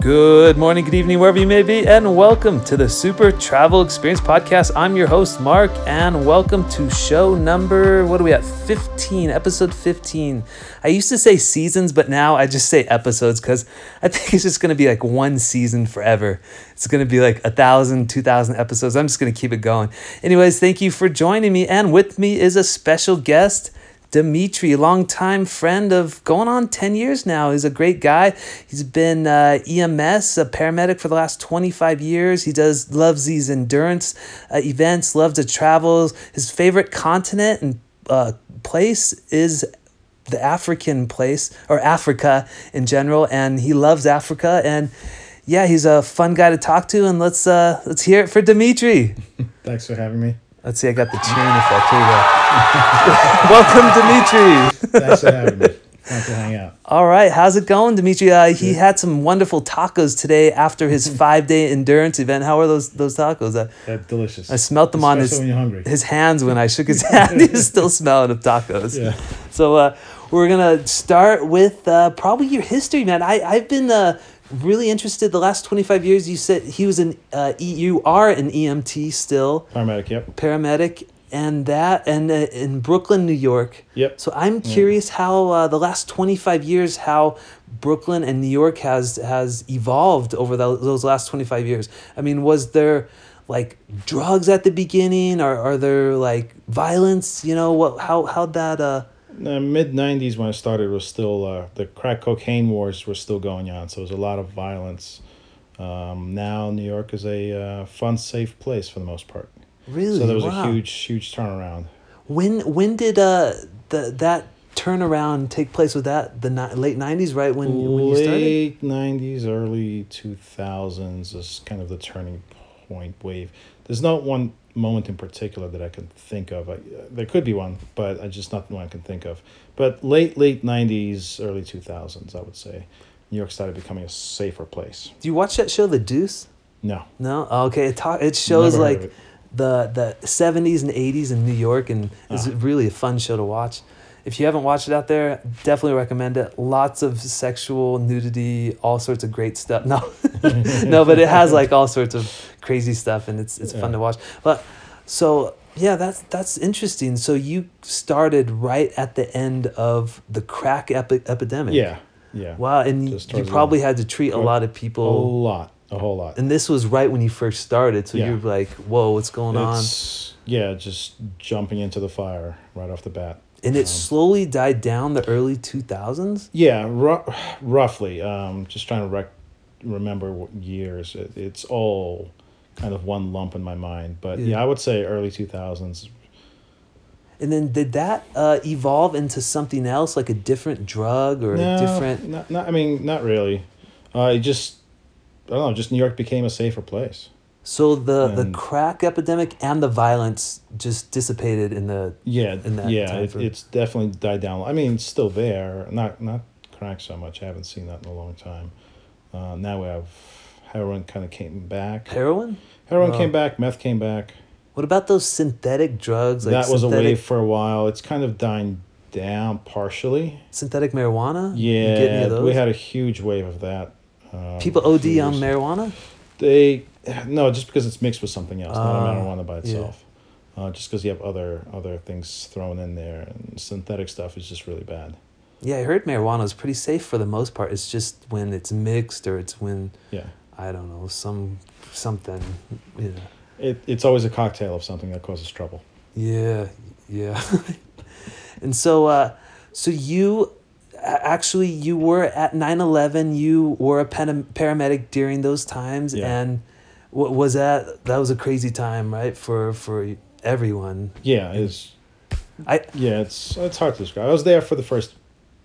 Good morning, good evening, wherever you may be, and welcome to the Super Travel Experience Podcast. I'm your host, Mark, and welcome to show number, what are we at? 15, episode 15. I used to say seasons, but now I just say episodes because I think it's just going to be like one season forever. It's going to be like a thousand, two thousand episodes. I'm just going to keep it going. Anyways, thank you for joining me, and with me is a special guest. Demitry, longtime friend of going on 10 years now. He's a great guy. He's been uh, EMS, a paramedic for the last 25 years. He does loves these endurance uh, events, loves to travel. His favorite continent and uh, place is the African place or Africa in general, and he loves Africa. And yeah, he's a fun guy to talk to. And let's uh, let's hear it for Demitry. Thanks for having me. Let's see, I got the cheering effect. Here we go. Welcome, Demitry. Thanks for having me. Fun to hang out. All right, how's it going, Demitry? Uh, he had some wonderful tacos today after his five day endurance event. How are those those tacos? Uh, They're delicious. I smelt them on his when you're hungry. his hands when I shook his hand. He's still smelling of tacos. Yeah. So uh, we're gonna start with uh, probably your history, man. I I've been uh, really interested the last twenty five years. You said he was an uh, E- you are an EMT still Paramedic, yep. paramedic and that and uh, in Brooklyn, New York. Yep. So I'm curious how uh, the last 25 years how Brooklyn and New York has has evolved over the, those last 25 years. I mean, was there like drugs at the beginning or are there like violence, you know, what how how that uh mid 90s when I started was still, uh, the crack cocaine wars were still going on. So there was a lot of violence. Um, now New York is a uh, fun, safe place for the most part. really So there was wow. a huge, huge turnaround. when when did uh the that turnaround take place with that the ni- late 90s right when when you started? Late 90s, early 2000s is kind of the turning point wave. There's not one moment in particular that I can think of. I, there could be one, but I just not one I can think of. But late, late 90s, early 2000s, I would say, New York started becoming a safer place. Do you watch that show The Deuce? No. No, Oh, okay. It talk, it shows Never like it. the the seventies and eighties in New York, and it's Ah. really a fun show to watch. If you haven't watched it out there, definitely recommend it. Lots of sexual nudity, all sorts of great stuff. No, no, but it has like all sorts of crazy stuff, and it's it's fun to watch. But so yeah, that's that's interesting. So you started right at the end of the crack epi- epidemic. Yeah. Yeah. Wow, and you, you towards the probably had to treat a lot of people. A lot. A whole lot. and this was right when you first started, so Yeah. you're like, "Whoa, what's going on?" Yeah, just jumping into the fire right off the bat. And it um, slowly died down the early two thousands. Yeah, ru- roughly. Um, just trying to rec- remember what years. It, it's all kind of one lump in my mind. But Yeah. yeah, I would say early 2000s. And then did that uh, evolve into something else, like a different drug or no, a different? Not, not, I mean, not really. Uh, it just, I don't know, just New York became a safer place. So the the crack epidemic and the violence just dissipated in the. Yeah, In that yeah, time it, it's definitely died down. I mean, it's still there. Not not crack so much. I haven't seen that in a long time. Uh, now we have heroin kind of came back. Heroin. Heroin Wow. came back. Meth came back. What about those synthetic drugs? Like that was a synthetic, wave for a while. It's kind of dying down partially. synthetic marijuana. You get any Yeah, we had a huge wave of that. Um, people OD on marijuana. They no, just because it's mixed with something else, not Ah, marijuana by yeah. itself. Uh, just because you have other other things thrown in there, and synthetic stuff is just really bad. Yeah, I heard marijuana is pretty safe for the most part. It's just when it's mixed or it's when Yeah, I don't know some something. Know. it, it's always a cocktail of something that causes trouble. Yeah, yeah. and so, uh, so you actually you were at 9-11 you were a paramedic during those times Yeah. and was that that was a crazy time right for for everyone Yeah, it's i yeah, it's it's hard to describe. I was there for the first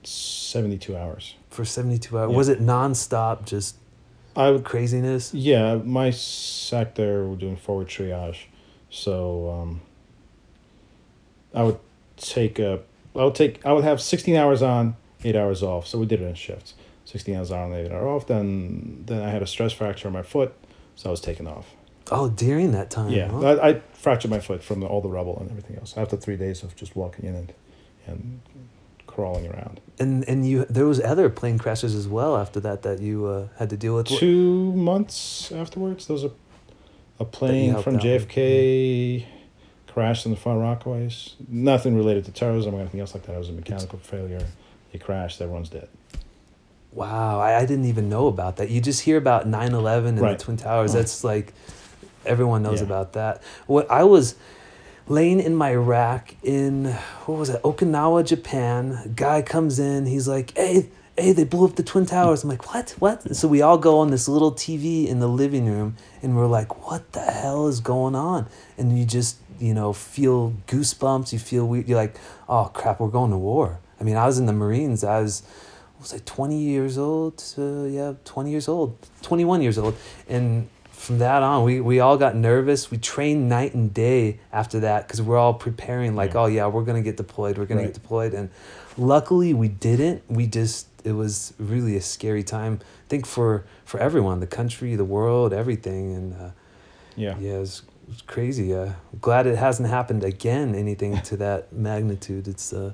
seventy two hours. for 72 hours Yeah. was it nonstop just I craziness Yeah, my sector we're doing forward triage, so um, I would take a I would take I would have sixteen hours on, eight hours off. So we did it in shifts. Sixteen hours on, eight hours off. Then then I had a stress fracture on my foot, so I was taken off. oh during that time Yeah, huh? I, I fractured my foot from the, all the rubble and everything else after three days of just walking in and and crawling around. And and you there was other plane crashes as well after that that you uh, had to deal with. Two months afterwards, there was a, a plane from. JFK crashed in the Far Rockaways. Nothing related to terrorism or anything else like that. It was a mechanical failure. It crashed. Everyone's dead. Wow, I, I didn't even know about that. You just hear about 9-11 and Right. the Twin Towers. That's like everyone knows Yeah. about that. What I was laying in my rack in what was it, Okinawa, Japan. A guy comes in, he's like, Hey, hey, they blew up the Twin Towers. I'm like, What? What? So we all go on this little TV in the living room and we're like, What the hell is going on? And you just, you know, feel goosebumps, you feel weird, you're like, Oh crap, we're going to war. I mean, I was in the Marines, I was was I 20 years old? Yeah, 20 years old, 21 years old. And from that on, we, we all got nervous. We trained night and day after that because we're all preparing, like, Yeah. oh, yeah, we're going to get deployed. We're going Right. to get deployed. And luckily, we didn't. We just, it was really a scary time, I think, for, for everyone the country, the world, everything. And uh, Yeah. yeah, it was, it was crazy. Uh, glad it hasn't happened again, anything to that magnitude. It's, uh,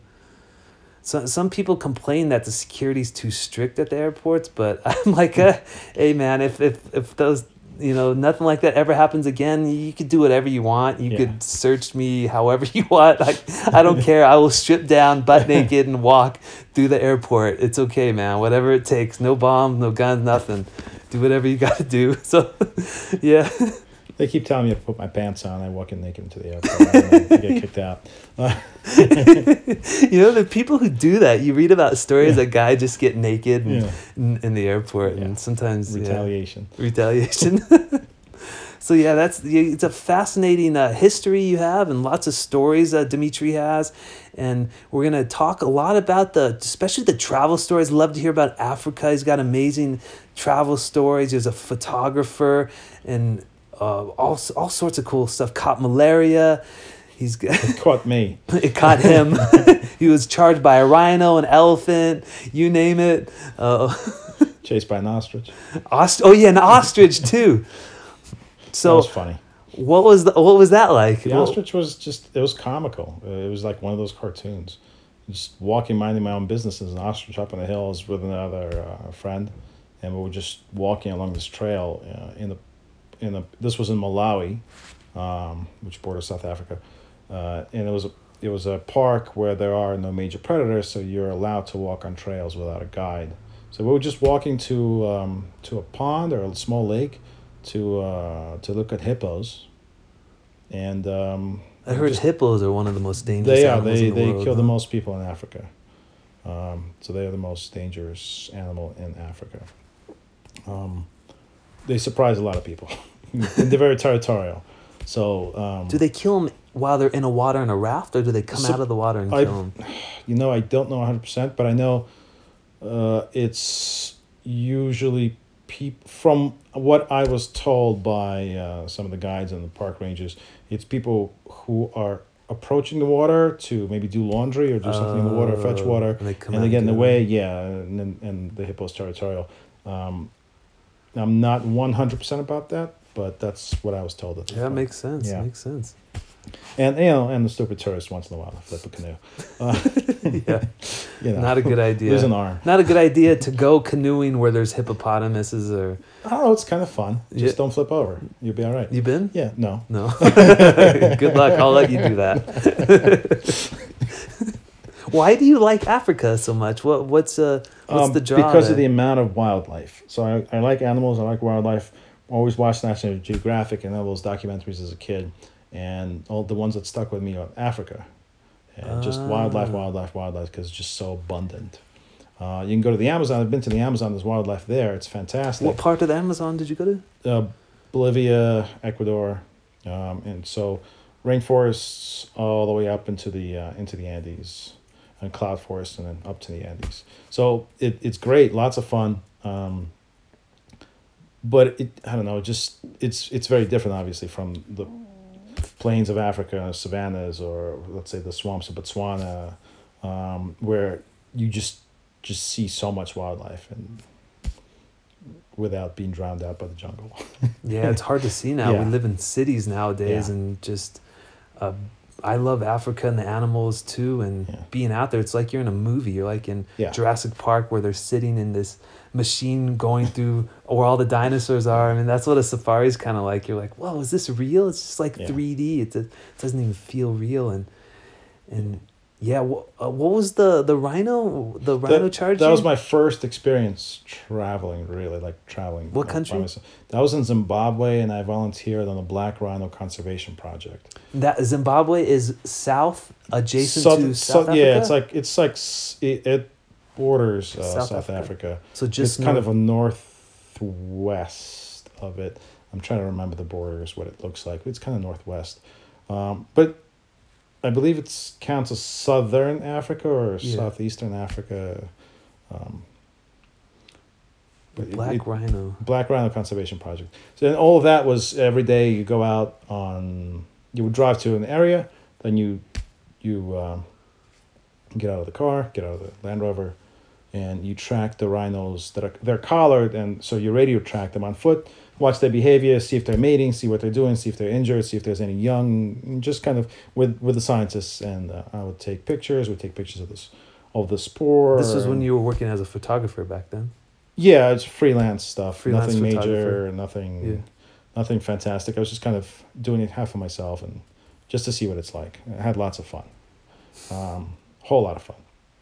so, some people complain that the security's too strict at the airports, but I'm like, uh, hey man, if, if, if those, you know, nothing like that ever happens again, you could do whatever you want. You Yeah. could search me however you want. I, I don't care. I will strip down butt naked and walk through the airport. It's okay, man. Whatever it takes. No bombs, no guns, nothing. Do whatever you got to do. So, yeah. They keep telling me to put my pants on. I walk in naked into the airport. I don't know, I get kicked out. You know the people who do that you read about stories Yeah. a guy just get naked and, Yeah. in, in the airport Yeah. and sometimes retaliation. retaliation so yeah that's it's a fascinating uh, history you have and lots of stories that demitry has and we're going to talk a lot about the especially the travel stories love to hear about africa he's got amazing travel stories he's a photographer and uh, all, all sorts of cool stuff caught malaria he's got Caught me. it caught him. he was charged by a rhino, an elephant, you name it. Uh, Chased by an ostrich. ost- oh yeah, an ostrich too. that So was funny. what was the, what was that like? The ostrich was just, it was comical. Uh, it was like one of those cartoons. Just walking, minding my own business. as an ostrich up in the hills with another uh, friend. And we were just walking along this trail uh, in the, in the, this was in Malawi, um, which borders South Africa. Uh, and it was, a, it was a park where there are no major predators, so you're allowed to walk on trails without a guide. So we were just walking to, um, to a pond or a small lake to, uh, to look at hippos. And um, I heard just- hippos are one of the most dangerous. they are. They the they world, kill the most people in Africa. Um, so they are the most dangerous animal in Africa. Um, they surprise a lot of people. they're very territorial. So um, Do they kill them while they're in a water in a raft, or do they come So, out of the water and I- kill them? you know, I don't know hundred percent, but I know uh, it's usually peop from what I was told by uh, some of the guides and the park rangers. It's people who are approaching the water to maybe do laundry or do something in the water, fetch Oh, water, and they come and they get in the way. Yeah, and and, and the hippo's territorial. Um, I'm not one hundred percent about that, but that's what I was told. At Yeah, point. makes sense. Yeah. Makes sense. and you know, and the stupid tourist once in a while flip a canoe. Uh, yeah, you know, not a good idea. lose an arm. Not a good idea to go canoeing where there's hippopotamuses or. Oh, it's kind of fun. Just Yeah. don't flip over. You'll be all right. You been? Yeah, no. No. Good luck. I'll let you do that. Why do you like Africa so much? What what's uh what's Um, the draw? because there? of the amount of wildlife. So I, I like animals. I like wildlife. Always watched National Geographic and all those documentaries as a kid, and all the ones that stuck with me are Africa, and just wildlife, Ah. wildlife, wildlife, because it's just so abundant. Uh, you can go to the Amazon. I've been to the Amazon. There's wildlife there. It's fantastic. what part of the Amazon did you go to? uh, Bolivia, Ecuador, um, and so rainforests all the way up into the uh, into the Andes, and cloud forests, and then up to the Andes. So it, it's great, lots of fun. Um, but it I don't know, just it's it's very different, obviously, from the plains of Africa, savannas, or let's say the swamps of Botswana, um, where you just just see so much wildlife and without being drowned out by the jungle. Yeah, it's hard to see now. Yeah. We live in cities nowadays, Yeah. and just i love Africa and the animals too, and Yeah. being out there, it's like you're in a movie. You're like in. Jurassic Park where they're sitting in this machine going through where all the dinosaurs are. I mean, that's what a safari is kind of like. You're like, whoa, is this real? It's just like Yeah. 3D. It, it doesn't even feel real. And and yeah, what, uh, what was the the rhino? The rhino that, charge? that was my first experience traveling really like traveling What country? that was in zimbabwe and i volunteered on the black rhino conservation project that Zimbabwe is south adjacent South- to South- Africa. yeah it's like it's like it, it borders uh, South south, Africa. africa, so just it's kind of a northwest of it i'm trying to remember the borders what it looks like it's kind of northwest um, but i believe it's counts as southern africa or Yeah. southeastern africa um, black it- rhino. Black Rhino Conservation Project. So then all of that was every day you go out on you would drive to an area, then you you um, get out of the car, get out of the Land Rover, and you track the rhinos that are they're collared, and so you radio track them on foot, watch their behavior, see if they're mating, see what they're doing, see if they're injured, see if there's any young, just kind of with with the scientists, and uh, I would take pictures, We take pictures of this of the spoor. This is when you were working as a photographer back then. yeah, it's freelance stuff. Freelance nothing major, nothing Yeah. nothing fantastic. I was just kind of doing it half for myself and just to see what it's like. I had lots of fun. Um, whole lot of fun.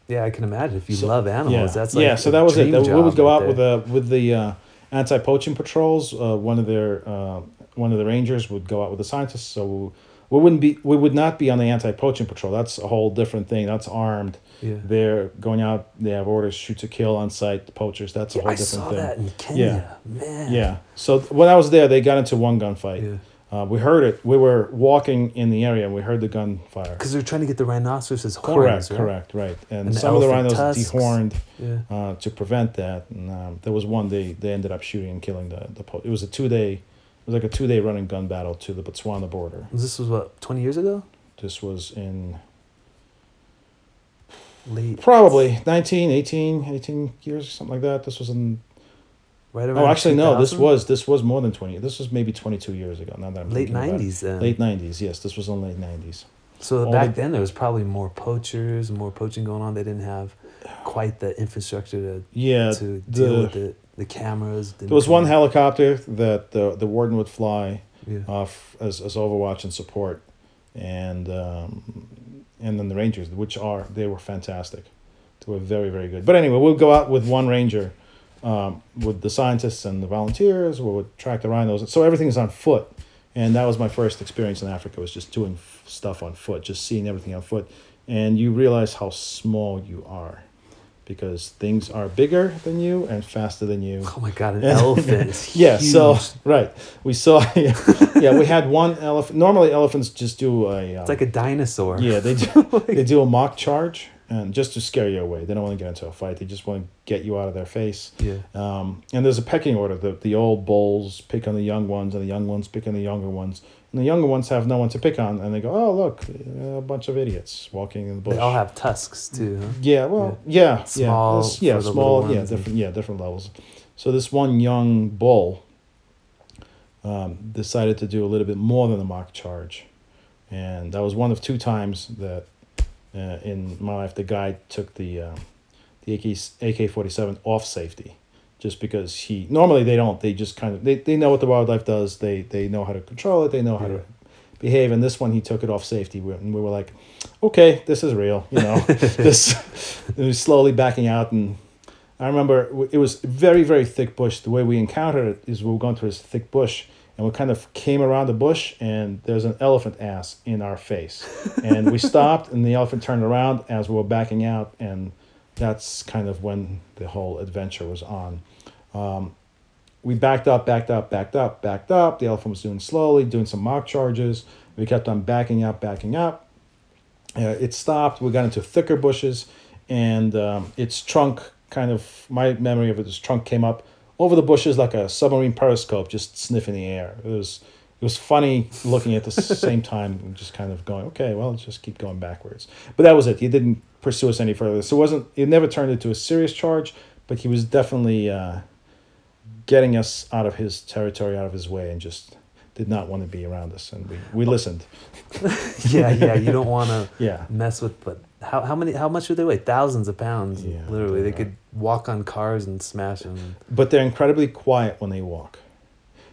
Yeah, I can imagine if you So- love animals, yeah. that's like yeah. So a that was it. That- we would go out with there. the with the uh, anti poaching patrols. Uh, one of their uh, one of the rangers would go out with the scientists. So we wouldn't be we would not be on the anti poaching patrol. That's a whole different thing. That's armed. Yeah. They're going out. They have orders shoot to kill on site poachers. That's a Yeah, whole I different saw thing. that in Kenya. Yeah, Man. Yeah. So when I was there, they got into one gunfight. Yeah. Uh, we heard it. We were walking in the area and we heard the gunfire. Because they're trying to get the rhinoceros's horns. Correct, right? correct, right. And, And the some of the rhinos tusks. dehorned Yeah. uh, to prevent that. And um, there was one they they ended up shooting and killing the the. Po- it was a two day, it was like a two day running gun battle to the Botswana border. This was what, 20 years ago? This was in Late. probably 19, 18, 18 years, something like that. This was in. Right around Oh, actually, no. This was this was more than twenty. This was maybe twenty two years ago. Now that I'm late thinking about it. 90s then. Late nineties, yes. This was in late nineties. So all back the- then there was probably more poachers, more poaching going on. They didn't have quite the infrastructure to Yeah, to, deal the- with the, the cameras. there was one helicopter that the the warden would fly Yeah. off as as Overwatch and support, and um, and then the Rangers, which are they were fantastic, they were very very good. But anyway, we'll go out with one Ranger, um, with the scientists and the volunteers. We would track the rhinos, so everything is on foot, and that was my first experience in Africa. Was just doing f- stuff on foot, just seeing everything on foot, and you realize how small you are. Because things are bigger than you and faster than you. Oh my God, an elephant. is Yeah, so right, we saw. Yeah, we had one elephant. Normally, elephants just do a. Um, It's like a dinosaur. yeah, they do. they do a mock charge, and just to scare you away. They don't want to get into a fight. They just want to get you out of their face. Yeah. Um, and there's a pecking order. The the old bulls pick on the young ones, and the young ones pick on the younger ones. And the younger ones have no one to pick on, and they go, "Oh, look, a bunch of idiots walking in the bush." They all have tusks too. Huh? Yeah, well, yeah, Small yeah, yeah, small, yeah, different, yeah, different levels. So this one young bull um, decided to do a little bit more than a mock charge, and that was one of two times that uh, in my life the guy took the uh, the AK AK forty seven off safety, just because he normally they don't they just kind of they, they know what the wildlife does they they know how to control it they know how Yeah. to behave and this one he took it off safety and we were like okay this is real you know this it was slowly backing out and I remember it was very very thick bush the way we encountered it is we were going through this thick bush and we kind of came around the bush and there's an elephant ass in our face and we stopped and the elephant turned around as we were backing out and that's kind of when the whole adventure was on um, we backed up, backed up, backed up, backed up. The elephant was doing slowly, doing some mock charges. We kept on backing up, backing up. Uh, it stopped. We got into thicker bushes, and um, its trunk kind of, my memory of it, its trunk came up over the bushes like a submarine periscope, just sniffing the air. It was, it was funny looking at the same time, and just kind of going, okay, well, let's just keep going backwards. But that was it. He didn't pursue us any further. So it wasn't. It never turned into a serious charge, but he was definitely. Uh, getting us out of his territory, out of his way, and just did not want to be around us, and we, we listened. yeah, yeah. You don't want to Yeah. mess with, but how how many how much do they weigh? Thousands of pounds. Yeah, literally, they could walk on cars and smash them. But they're incredibly quiet when they walk,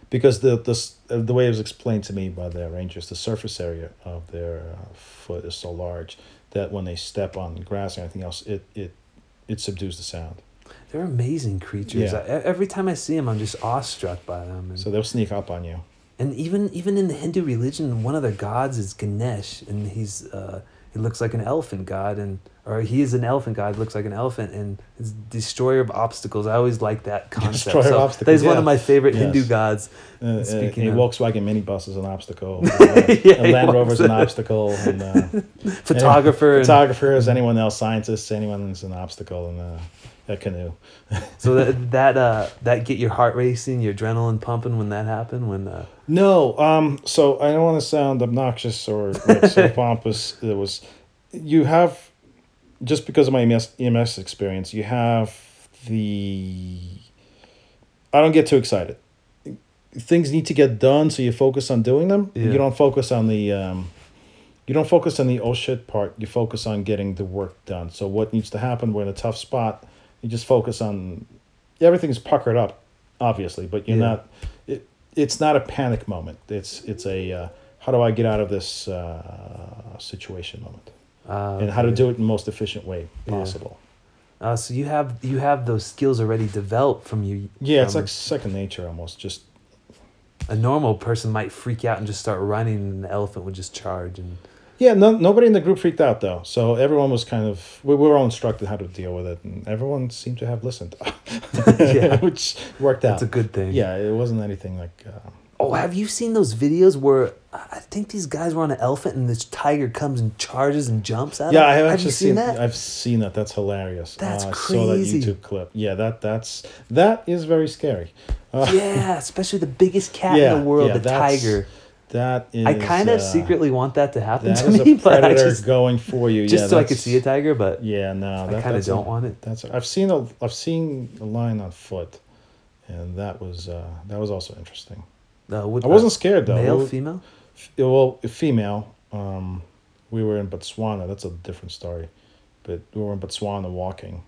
because the the uh, the way it was explained to me by the rangers, the surface area of their uh, foot is so large that when they step on grass or anything else, it it it subdues the sound. They're amazing creatures. Yeah. I, every time I see them, I'm just awestruck by them. And, So they'll sneak up on you. and even even in the Hindu religion, one of their gods is Ganesh, and he's uh, he looks like an elephant god, and or he is an elephant god, looks like an elephant, and is destroyer of obstacles. I always like that concept. Destroyer of so obstacles, that is one of my favorite Hindu gods. Uh, uh, Speaking a of- Volkswagen minibus is an obstacle. Yeah, a Land rover is an obstacle. And, uh, Photographer, and- photographers, anyone else, scientists, anyone is an obstacle in uh, a canoe. so that that uh that get your heart racing, your adrenaline pumping when that happened. When uh, No, um, so I don't want to sound obnoxious or like so pompous. It was, you have, just because of my EMS, EMS experience, you have the. I don't get too excited. Things need to get done, so you focus on doing them. Yeah. You don't focus on the. Um, you don't focus on the oh shit part. You focus on getting the work done. So what needs to happen? We're in a tough spot. You just focus on. Everything's puckered up, obviously, but you're Yeah. not. It, it's not a panic moment. It's it's a uh, how do I get out of this uh, situation moment, uh and how to do it in the most efficient way Yeah. possible. Uh, so you have you have those skills already developed from you. Yeah, it's like second nature almost. Just a normal person might freak out and just start running, and the elephant would just charge. And yeah, no, nobody in the group freaked out though. So everyone was kind of we, we were all instructed how to deal with it, and everyone seemed to have listened, Yeah. which worked out. that's a good thing. Yeah, it wasn't anything like. Uh, Oh, have you seen those videos where I think these guys were on an elephant and this tiger comes and charges and jumps at yeah, them? Yeah, I have Have you seen seen that? I've seen that. That's hilarious. That's uh, I saw that. YouTube clip. Yeah, that that's that is very scary. Uh, yeah, especially the biggest cat Yeah, in the world, yeah, the tiger. That is. I kind of uh, secretly want that to happen That to me, a but I just going for you. just yeah, so I could see a tiger, but Yeah, no, I kind of don't want it. That's I've seen a I've seen a lion on foot, and that was uh, that was also interesting. Uh, with I wasn't scared though. male, We- female. f- well, female. Um, we were in Botswana. That's a different story, but we were in Botswana walking,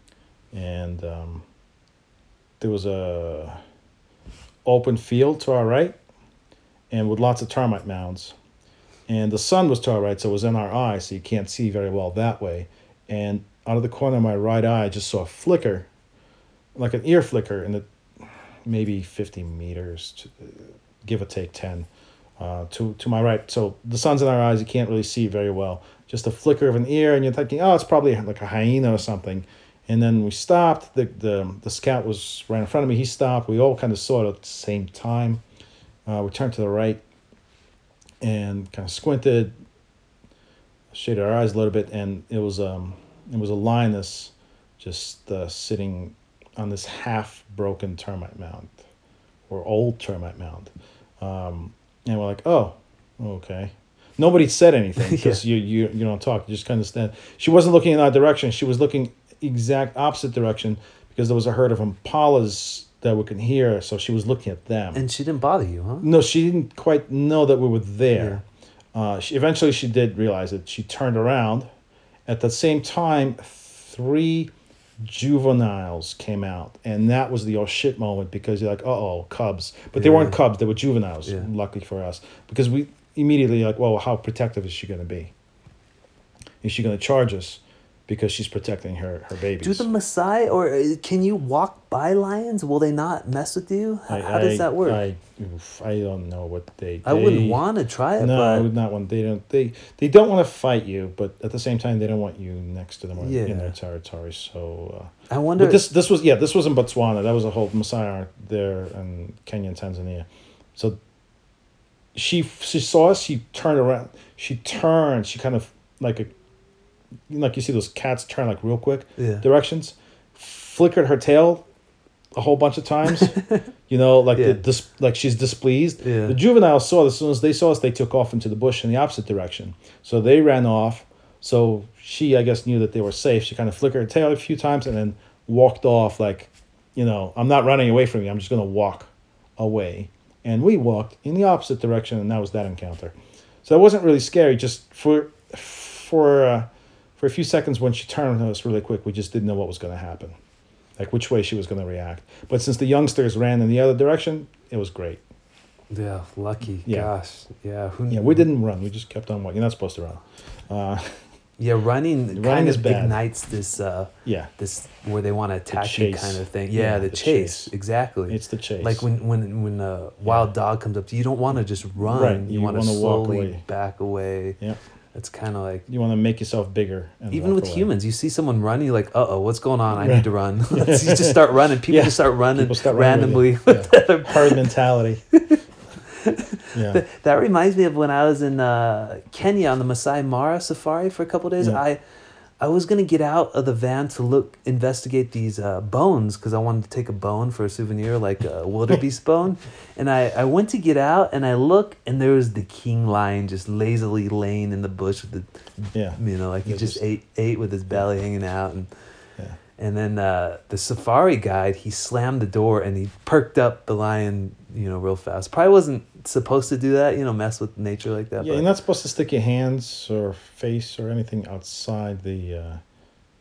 and um, there was a open field to our right, and with lots of termite mounds, and the sun was to our right, so it was in our eye, so you can't see very well that way. And out of the corner of my right eye, I just saw a flicker, like an ear flicker, in the maybe fifty meters, to, give or take ten uh, to to my right. So the sun's in our eyes; you can't really see very well. Just a flicker of an ear, and you're thinking, "Oh, it's probably like a hyena or something." And then we stopped. The the the scout was right in front of me. He stopped. We all kind of saw it at the same time. Uh, we turned to the right, and kind of squinted, shaded our eyes a little bit, and it was um it was a lioness, just uh, sitting on this half broken termite mound, or old termite mound. Um, and we're like, oh, okay. Nobody said anything because you, you you don't talk. You just kind of stand. She wasn't looking in our direction. She was looking exact opposite direction because there was a herd of impalas that we can hear. So she was looking at them. And she didn't bother you, huh? no, she didn't quite know that we were there. Uh, she eventually she did realize it. She turned around. At the same time, three juveniles came out, and that was the oh shit moment because you're like, uh oh, cubs, but they Yeah. weren't cubs; they were juveniles. Yeah. Luckily for us, because we immediately like, well, how protective is she going to be? Is she going to charge us because she's protecting her her babies? Do the Maasai or uh, can you walk by lions? Will they not mess with you? How, I- how does that work? I, I don't know what they. I wouldn't want to try it, No, I would not want. They don't. They they don't want to fight you, but at the same time, they don't want you next to them or Yeah. in their territory. So, uh, I wonder. but this this was yeah, this was in Botswana. That was a whole Maasai art there in Kenya and Tanzania. So she she saw us. She turned around. She turned. She kind of like a like you see those cats turn like real quick yeah. directions. Flickered her tail a whole bunch of times. you know, like Yeah. the dis- like she's displeased. Yeah. The juveniles saw as soon as they saw us, they took off into the bush in the opposite direction. So they ran off. So she, I guess, knew that they were safe. She kind of flickered her tail a few times and then walked off like, you know, I'm not running away from you. I'm just gonna walk away. and we walked in the opposite direction, and that was that encounter. So it wasn't really scary. Just for for uh, for a few seconds when she turned on us really quick, we just didn't know what was going to happen, like which way she was going to react. But since the youngsters ran in the other direction, it was great. Yeah, lucky. Yeah. Gosh. Yeah. Who Yeah, we didn't run. We just kept on walking. You're not supposed to run. Uh, Yeah, running, Running kind is of bad. ignites this uh yeah, this where they want to attack you kind of thing. Yeah, Yeah, the, the chase. chase. Exactly. it's the chase. like when when when a wild dog comes up to you, you don't want to just run. Right, You, you want to slowly away. back away. Yeah. It's kind of like you want to make yourself bigger. And even with away. humans, you see someone running, you're like, uh oh, what's going on? I need to run. you just start running. People Yeah. just start running People start running randomly. with. Yeah. herd mentality. yeah, Th- that reminds me of when I was in uh, Kenya on the Masai Mara safari for a couple days. I I was gonna get out of the van to look investigate these uh, bones because I wanted to take a bone for a souvenir, like a wildebeest bone. And I, I went to get out and I look and there was the king lion just lazily laying in the bush with the yeah, you know like he just, just- ate ate with his belly hanging out and yeah. and then uh, the safari guide, he slammed the door and he perked up the lion, you know, real fast. Probably wasn't supposed to do that, you know, mess with nature like that. Yeah, but you're not supposed to stick your hands or face or anything outside the uh,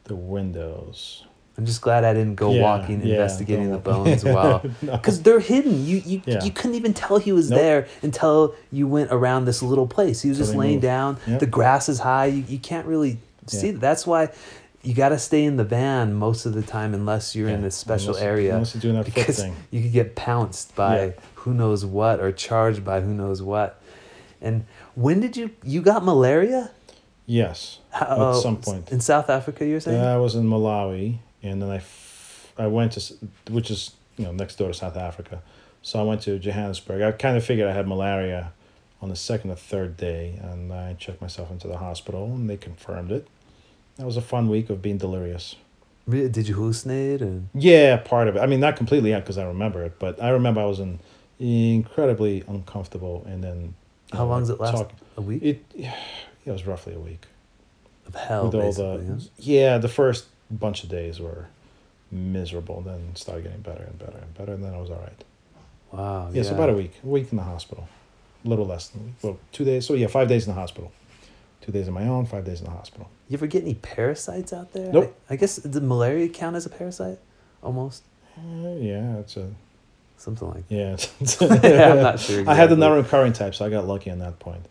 the windows. I'm just glad I didn't go Yeah, walking, yeah, investigating the bones while. No. Because they're hidden. You you, Yeah. you couldn't even tell he was Nope. there until you went around this little place. He was just laying moved. down. Yep. The grass is high. You, you can't really see that. That's why you got to stay in the van most of the time unless you're in Yeah, a special unless- area. Unless you're doing that foot because thing. you could get pounced by Yeah. who knows what or charged by who knows what. And when did you you got malaria? Yes, How- at some point. in South Africa. You're saying? Yeah, i was in Malawi, and then I, f- I went to, which is you know next door to South Africa, so I went to Johannesburg. I kind of figured I had malaria on the second or third day, and I checked myself into the hospital, and they confirmed it. That was a fun week of being delirious. Did you hallucinate? And Yeah, part of it. I mean, not completely because I remember it, but I remember I was in incredibly uncomfortable, and then. how know, long does it last? talk- a week It, yeah, it was roughly a week. of hell, with all basically. the huh? yeah the first bunch of days were miserable then it started getting better and better and better and then i was all right Wow. yeah, so about a week a week in the hospital a little less than a week well two days so yeah five days in the hospital two days on my own five days in the hospital You ever get any parasites out there? Nope. I, I guess the malaria count as a parasite, almost Uh, yeah it's a something like. yeah it's, I'm not sure. i had the exactly. non-recurring type so i got lucky on that point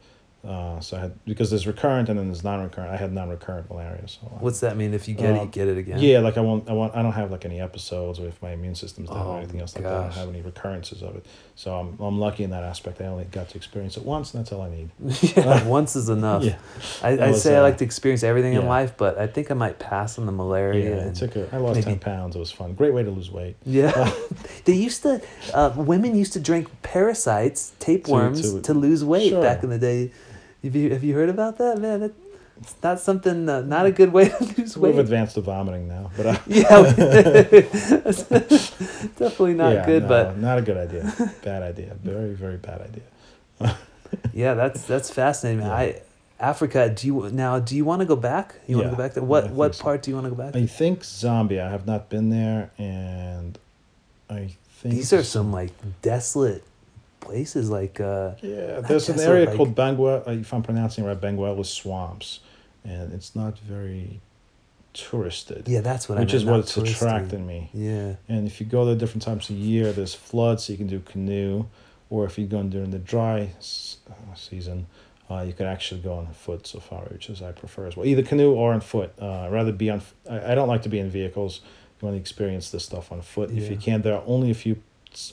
uh, so i had because there's recurrent and then there's non-recurrent i had non-recurrent malaria so What's that mean? If you get it, you Um, get it again. Yeah, like I won't, I want, I don't have like any episodes or if my immune system's down Oh, or anything else like that. I don't have any recurrences of it. So I'm, I'm lucky in that aspect. I only got to experience it once, and that's all I need. yeah, once is enough. Yeah, I, I was, say I uh, like to experience everything in life, but I think I might pass on the malaria. yeah. It took a, I lost maybe- ten pounds. It was fun. Great way to lose weight. Yeah, they used to. Uh, women used to drink parasites, tapeworms, to, to- lose weight Sure. back in the day. Have you have you heard about that, man? That, it's not something. Uh, not a good way to lose weight. We've advanced to vomiting now, but uh, Yeah, definitely not yeah, good, no, but not a good idea. bad idea. Very, very bad idea. yeah, that's that's fascinating. Yeah. I Africa. Do you now? Do you want to go back? You want to go back there? I What what so. part do you want to go back? to? I think Zambia. I have not been there, and I think These are some like desolate places. Like uh, Yeah, there's an area like- called Bangwa, uh, if I'm pronouncing it right, Bangwa with swamps, and it's not very touristed, yeah, that's what which I is meant, not what's touristy. attracting me. Yeah. And if you go there different times of year, there's floods, so you can do canoe, or if you go during the dry uh, season, uh, you can actually go on foot safari, which is I prefer as well. Either canoe or on foot. Uh, I'd rather be on. i don't like to be in vehicles. You want to experience this stuff on foot if you can. There are only a few,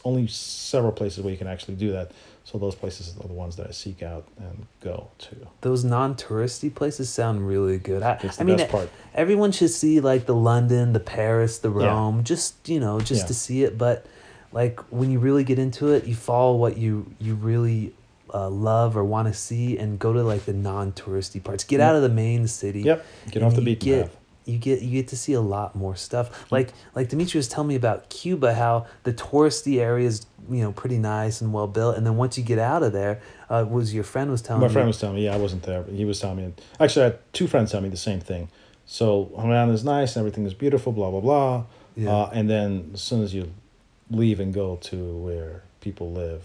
only several places where you can actually do that. So those places are the ones that I seek out and go to. Those non-touristy places sound really good. I, It's the I mean, part. everyone should see like the London, the Paris, the Yeah. Rome, just you know, just Yeah. to see it. But like when you really get into it, you follow what you you really uh, love or want to see, and go to like the non-touristy parts. Get Yeah. out of the main city. Yep, get off the beaten get, path. You get you get to see a lot more stuff. Like like Demitry was telling me about Cuba, how the touristy area is you know pretty nice and well built, and then once you get out of there, uh, was your friend was telling me My me. friend was telling me, yeah, I wasn't there, but he was telling me. Actually, I had two friends tell me the same thing. So Havana is nice and everything is beautiful, blah blah blah. Yeah. Uh, and then as soon as you leave and go to where people live,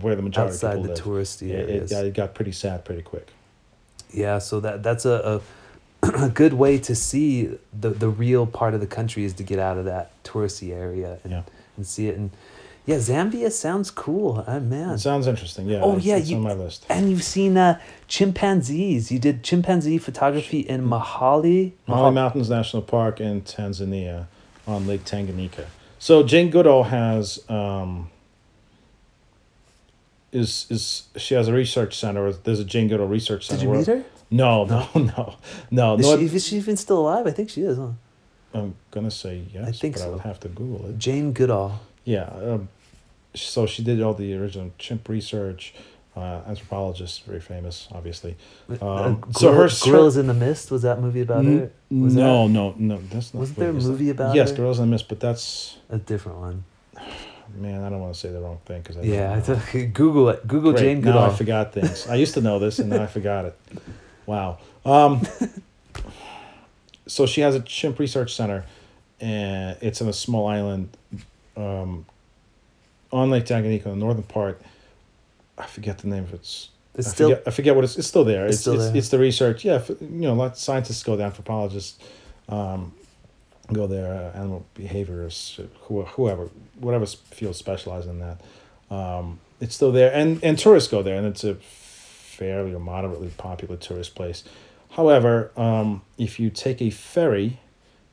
where the majority outside of the people live. touristy it, areas. yeah, it got pretty sad pretty quick. Yeah, so that that's a, a, a good way to see the the real part of the country is to get out of that touristy area and, Yeah. and see it. And yeah, Zambia sounds cool. Oh, man. It sounds interesting. Yeah. Oh, it's, yeah, it's you- on my list. and you've seen uh, chimpanzees. You did chimpanzee photography in Mahale. mahale Mountains National Park in Tanzania on Lake Tanganyika. So Jane Goodall has um, is is she has a research center. There's a Jane Goodall Research Did Center. you where- meet her? No, no, no, no. Is, no she, is she even still alive? I think she is, huh? I'm gonna say yes, I think but I would have to Google it. Jane Goodall. Yeah. Um, so she did all the original chimp research. Uh, anthropologist, very famous, obviously. Uh, Um, Gorilla- so her Gorillas in the Mist was that movie about N- her? Was no, no, no. That's not. Wasn't there a is that- movie about Yes, her? Girls in the Mist, but that's a different one? man. I don't want to say the wrong thing because I Yeah, I Google it. Google Great, Jane now Goodall. I forgot things. I used to know this, and now I forgot it. Wow. Um, so she has a chimp research center, and it's in a small island um, on Lake Tanganyika, in the northern part. I forget the name of it. It's It's I still forget, I forget what it's. It's still there. It's It's still it's, there. it's the research. Yeah, f- you know, a lot of scientists go there, anthropologists, um, go there, uh, animal behaviorists, who, whoever, whatever field specialized in that. Um, it's still there, and and tourists go there, and it's a fairly or moderately popular tourist place. However, um, if you take a ferry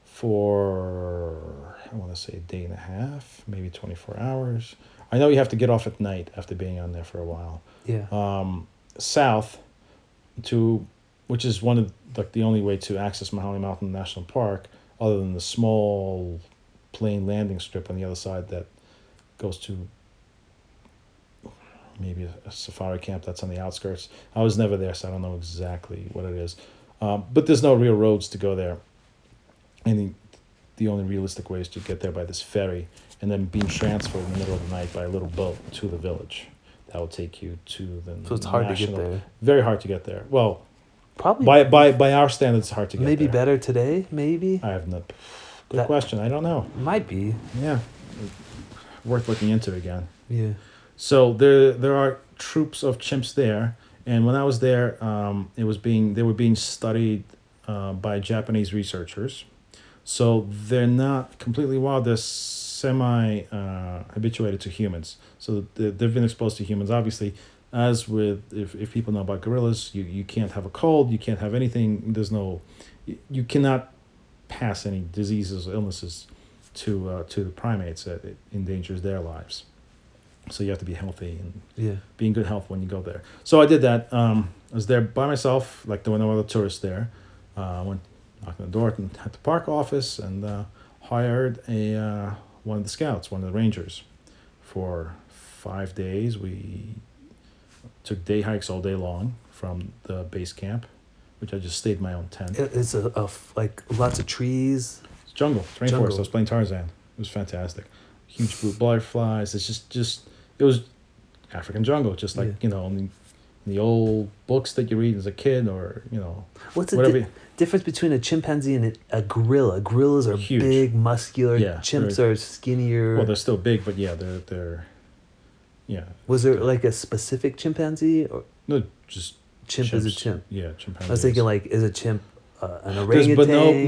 for I want to say a day and a half, maybe twenty four hours. I know you have to get off at night after being on there for a while yeah. um, south to which is one of like the only way to access Mahale Mountain National Park other than the small plane landing strip on the other side that goes to maybe a, a safari camp that's on the outskirts. I was never there, so I don't know exactly what it is. Um, but there's no real roads to go there. And the, the only realistic way is to get there by this ferry and then being transferred in the middle of the night by a little boat to the village. That will take you to the So it's hard to get there. Very hard to get there. Well, Probably by by by our standards, it's hard to get maybe there. better today. Maybe I have no. Good That- question. I don't know. might be. Yeah, worth looking into again. Yeah. So there there are troops of chimps there, and when I was there, um, it was being they were being studied uh, by Japanese researchers. So they're not completely wild. They're semi uh, habituated to humans. So they- they've been exposed to humans. Obviously, as with if, if people know about gorillas, you, you can't have a cold. You can't have anything. There's no, you, cannot pass any diseases or illnesses to uh, to the primates. It endangers their lives. So you have to be healthy and Yeah. be in good health when you go there. So I did that. Um, I was there by myself, like there were no other tourists there. Uh, I went knocked on the door and at the park office and uh, hired a uh, one of the scouts, one of the rangers, for five days. We took day hikes all day long from the base camp, which I just stayed in my own tent. It, it's a, like lots of trees. It's jungle, it's rainforest. Jungle. I was playing Tarzan. It was fantastic. Huge blue butterflies. It's just, just it was African jungle, just like Yeah. you know, in the, in the old books that you read as a kid, or you know, What's the whatever. di- difference between a chimpanzee and a, a gorilla? Gorillas are Huge. big, muscular. Yeah, Chimps they're- skinnier. well, they're still big, but yeah, they're they're, yeah. Was there like a specific chimpanzee or No, just chimp is a chimps. chimp? Yeah, chimpanzees. I was thinking like, is a chimp uh, an There's orangutan?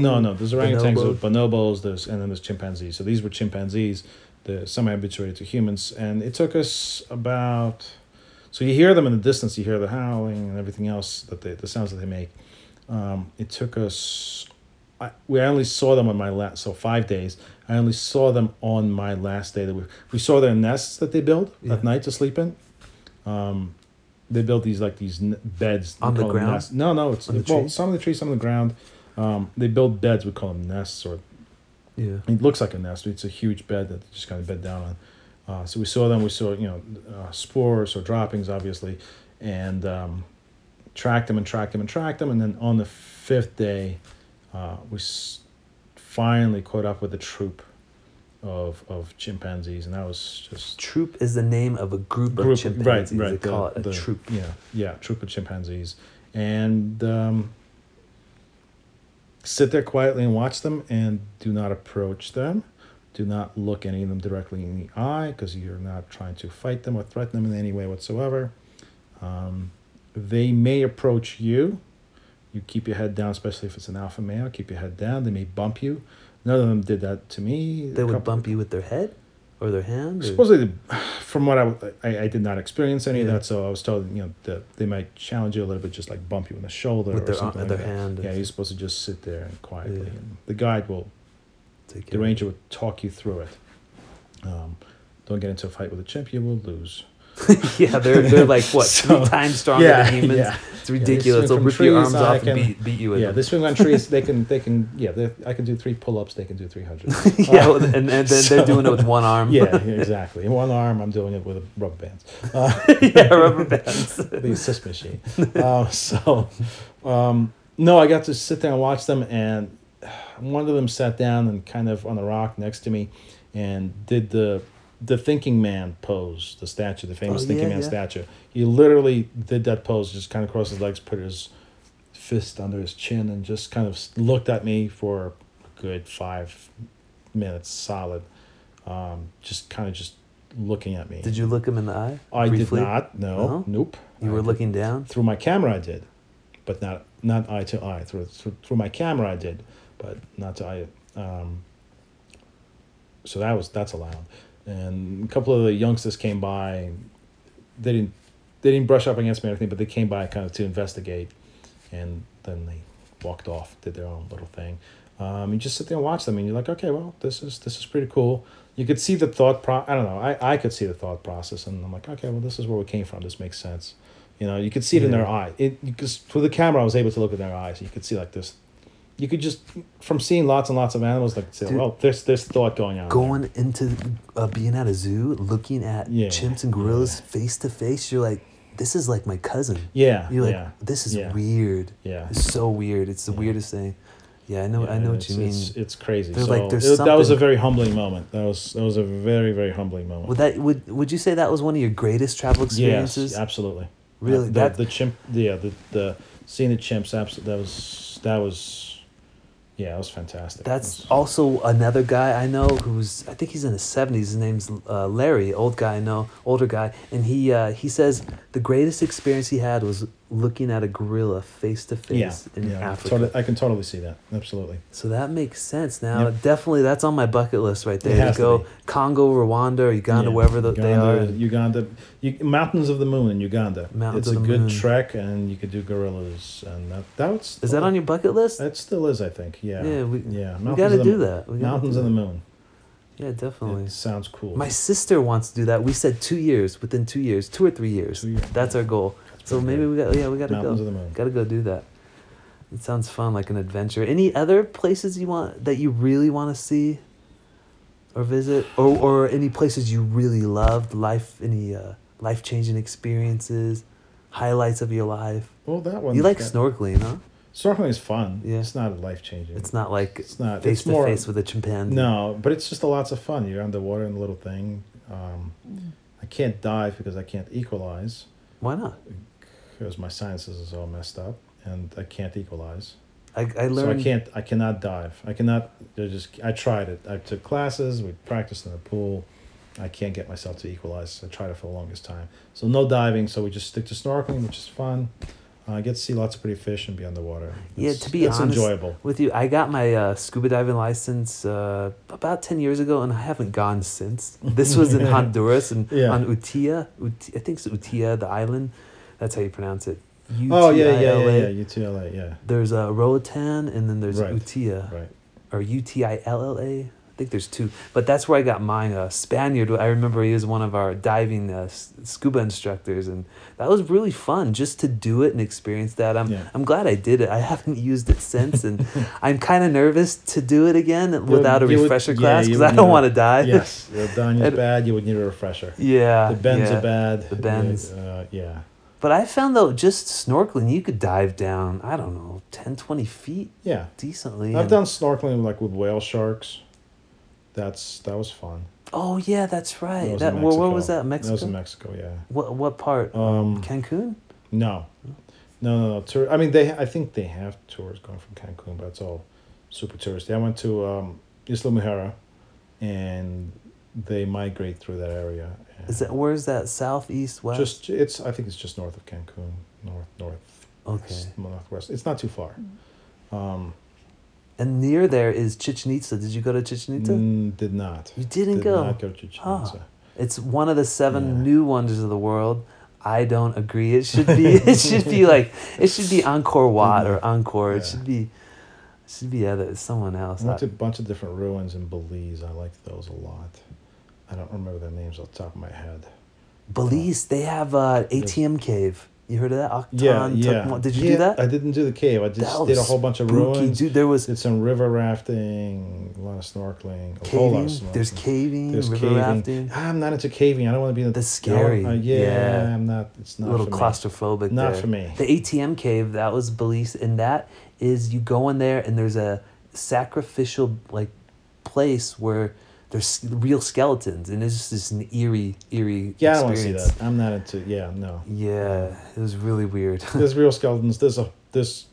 bono- no, no. There's orangutans, bonobo? there's bonobos, there's and then there's chimpanzees. So these were chimpanzees, the semi-habituated to humans, and it took us about. So you hear them in the distance, you hear the howling and everything else that they, the sounds that they make. Um, it took us. I, we only saw them on my last, so five days. I only saw them on my last day. That we we saw their nests that they build Yeah. at night to sleep in. Um, they built these like these n- beds On the ground? No, no, it's On the well some of the trees, some of the ground. Um, they build beds. We call them nests, or Yeah. it looks like a nest. It's a huge bed that they just kind of bed down on. Uh, so we saw them. We saw you know uh, spoors or droppings, obviously, and um, tracked them and tracked them and tracked them. And then on the fifth day, uh, we s- finally caught up with a troop of of chimpanzees, and that was just Troop is the name of a group, group of chimpanzees. right right They call it a the- troop. yeah yeah troop of chimpanzees and um, sit there quietly and watch them and do not approach them Do not look any of them directly in the eye because you're not trying to fight them or threaten them in any way whatsoever. Um, they may approach you. You keep your head down, especially if it's an alpha male. Keep your head down. They may bump you. None of them did that to me. They would bump you with their head or their hand. Or? Supposedly, from what I I did not experience any of that, so I was told you know that they might challenge you a little bit, just like bump you in the shoulder With or their something ar- like their that. hand. Yeah, you're supposed to just sit there and quietly. Yeah. And the guide will, Take the ranger will talk you through it. Um, don't get into a fight with a chimp; you will lose. yeah, they're they're like what So- three times stronger yeah, than humans. yeah. It's ridiculous. swing They'll rip your arms I off and can- beat beat you with Yeah, them. they swing on trees. They can, they can, yeah. I can do three pull-ups. They can do three hundred. yeah, well, and, and then they're doing it with one arm. yeah, exactly. In one arm, I'm doing it with a rubber bands. Uh, yeah, rubber bands. the assist machine. Uh, so, um, no, I got to sit there and watch them, and one of them sat down and kind of on a rock next to me, and did the the thinking man pose, the statue, the famous Oh, thinking yeah, man yeah. statue. He literally did that pose, just kind of crossed his legs, put his fist under his chin, and just kind of looked at me for a good five minutes solid, um, just kind of just looking at me. Did you look him in the eye? I briefly? did not. No. No? Nope. You I were did- looking down. through my camera. I did, but not not eye to eye. Through through, through my camera, I did, but not to eye. Um, so that was that's allowed. And a couple of the youngsters came by. They didn't they didn't brush up against me or anything, but they came by kind of to investigate, and then they walked off, did their own little thing. Um, you just sit there and watch them, and you're like, okay, well, this is this is pretty cool. You could see the thought pro. I don't know. I, I could see the thought process, and I'm like, okay, well, this is where we came from. This makes sense. You know, you could see it in their eye. It because through the camera, I was able to look in their eyes. You could see like this. You could just from seeing lots and lots of animals, like say, Dude. well, there's there's thought going on. there. Going into uh, being at a zoo, looking at Yeah, chimps and gorillas yeah. face to face, you're like, this is like my cousin. Yeah, You're like, yeah, this is weird. yeah. It's so weird. It's the weirdest thing. Yeah, I know. I know what you mean. It's, it's crazy. There's so like- there's it- that was a very humbling moment. That was that was a very very humbling moment. Would that would would you say that was one of your greatest travel experiences? Yes, absolutely. Really? Uh, That- the, the chimp. Yeah, the the seeing the chimps. Absolutely. That was that was. Yeah, that was fantastic. That's was- also another guy I know who's I think he's in his seventies. His name's uh, Larry, old guy I know, older guy, and he uh, he says the greatest experience he had was looking at a gorilla face to face in yeah. Africa. Totally, I can totally see that. Absolutely. So that makes sense now. Yep. Definitely, that's on my bucket list right there. to go. Congo, Rwanda, or Uganda, Yeah, wherever the, they are. Uganda, Uganda, you, mountains of the moon in Uganda. Mountains it's a good Moon. trek, and you could do gorillas, and that that's. Is that uh, on your bucket list? It still is, I think. Yeah. Yeah, we- yeah. we got to do that. Mountains of the moon. Yeah, definitely. It sounds cool. My sister wants to do that. We said two years, within two years, two or three years. Two years. That's our goal. So maybe we got yeah we got to Mountains go. of the moon. Got to go do that. It sounds fun, like an adventure. Any other places you want that you really want to see or visit, or or any places you really loved? Life, any uh, life changing experiences, highlights of your life. Well, that one. You like that- snorkeling, huh? Snorkeling is fun. Yeah. It's not life changing. It's not like It's not. face it's to more, face with a chimpanzee. No, but it's just a lots of fun. You're underwater in the little thing. Um, I can't dive because I can't equalize Why not? Because my sinuses is all messed up and I can't equalize. I I So. I can't. I cannot dive. I cannot. They're just. I tried it. I took classes. We practiced in the pool. I can't get myself to equalize. I tried it for the longest time. So no diving. So we just stick to snorkeling, which is fun. Uh, I get to see lots of pretty fish and be underwater. Yeah, It's- to be it's honest, enjoyable. with you. I got my uh, scuba diving license uh, about 10 years ago, and I haven't gone since. This was in Honduras and Yeah. on Utia. Uti- I think it's Utia, the island. That's how you pronounce it. Oh yeah, yeah, yeah, U-T-I-L-A. yeah. UTLA, yeah. There's uh, Roatan, and then there's Right. Utia, Right. or U T I L L A. I think there's two, but that's where I got mine. Uh, Spaniard, I remember he was one of our diving uh, scuba instructors, and that was really fun just to do it and experience that. I'm Yeah. I'm glad I did it. I haven't used it since, and I'm kind of nervous to do it again without a you would- refresher class because would I don't want to die. yes, the And- bad. You would need a refresher. yeah. The bends yeah. are bad. The bends. Uh, yeah. But I found though, just snorkeling, you could dive down. I don't know, 10, 20 feet Yeah. decently. I've and- done snorkeling like with whale sharks. That's that was fun. Oh yeah, that's right. That, in where, where was that? Mexico. That was in Mexico. Yeah. What what part? Um, Cancun. no, no, no, no. Tour. I mean, they. I think they have tours going from Cancun, but it's all super touristy. I went to um, Isla Mujeres, and they migrate through that area. Is that where's that? southeast west. just it's? I think it's just north of Cancun, north north okay. northwest. It's not too far. Um, And near there is Chichen Itza. Did you go to Chichen Itza? mm, did not. You didn't did go. not go to Chichen Huh. Itza. It's one of the seven Yeah. new wonders of the world. I don't agree. It should be. it should be like. It should be Angkor Wat or Angkor. It should be. It should be other someone else. I went to I- a bunch of different ruins in Belize. I like those a lot. I don't remember their names off the top of my head. Belize. They have uh, ATM cave. You heard of that? Actun Yeah, yeah. Did you Yeah, do that? I didn't do the cave. I just did a whole bunch of Spooky, ruins. dude. There was Did some river rafting, a lot of snorkeling, a whole lot of caving. snorkeling. There's caving. There's river caving. rafting. I'm not into caving. I don't want to be in the. That's scary. Uh, yeah, Yeah. I'm not. It's a not little for me. claustrophobic. Not there. for me. The ATM cave that was Belize, and that is you go in there and there's a sacrificial like place where there's real skeletons, and it's just an eerie, eerie. Yeah, I don't see that. I'm not into. Yeah, no. Yeah, it was really weird. There's real skeletons. There's a this,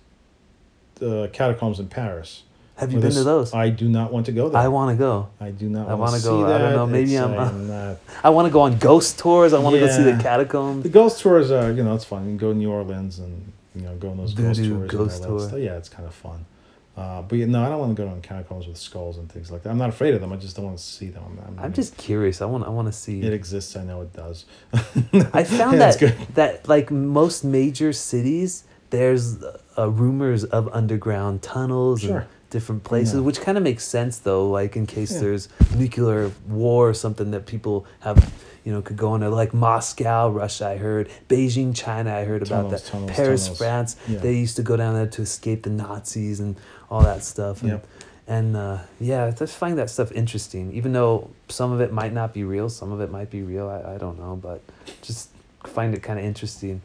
uh, catacombs in Paris. Have you been to those? I do not want to go there. I want to go. I do not. I want wanna go. See I don't know, maybe It's- I'm- I am not. I want to go on ghost tours. I want to go see the catacombs. The ghost tours are, you know, it's fun. You can go to New Orleans and you know go on those ghost Voodoo tours. and ghost all that tour. stuff. Yeah, it's kind of fun. Uh, but yeah, no, I don't want to go on catacombs with skulls and things like that. I'm not afraid of them. I just don't want to see them. I'm, I'm just curious. I want. I want to see. It exists. I know it does. I found Yeah, that that like most major cities, there's uh, rumors of underground tunnels Sure. and different places, Yeah. which kind of makes sense though. Like in case Yeah. there's nuclear war or something that people have, you know, could go into. Like Moscow, Russia, I heard. Beijing, China, I heard about that. tunnels, Paris, tunnels. France, Yeah. they used to go down there to escape the Nazis and all that stuff. And, Yep. and uh, yeah, I just find that stuff interesting. Even though some of it might not be real, some of it might be real. I, I don't know, but just find it kind of interesting.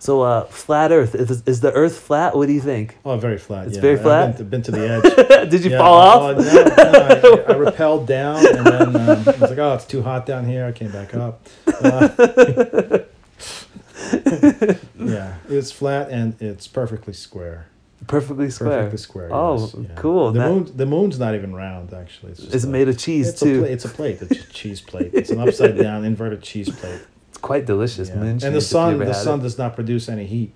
So, uh, flat Earth is, is the Earth flat? What do you think? Oh, very flat. It's yeah. very I've? Been to, been to the edge. Did you Yeah, fall oh, off? no, no, I, I rappelled down, and then um, I was like, "Oh, it's too hot down here." I came back up. Uh, yeah, it's flat and it's perfectly square. Perfectly square. Perfectly square. Oh, yes, yeah. cool. The That- moon, the moon's not even round. Actually, it's, It's a- made of cheese it's too. A pla- it's a plate. It's a cheese plate. It's an upside down inverted cheese plate. Quite delicious. Yeah. And the sun, the sun it. does not produce any heat.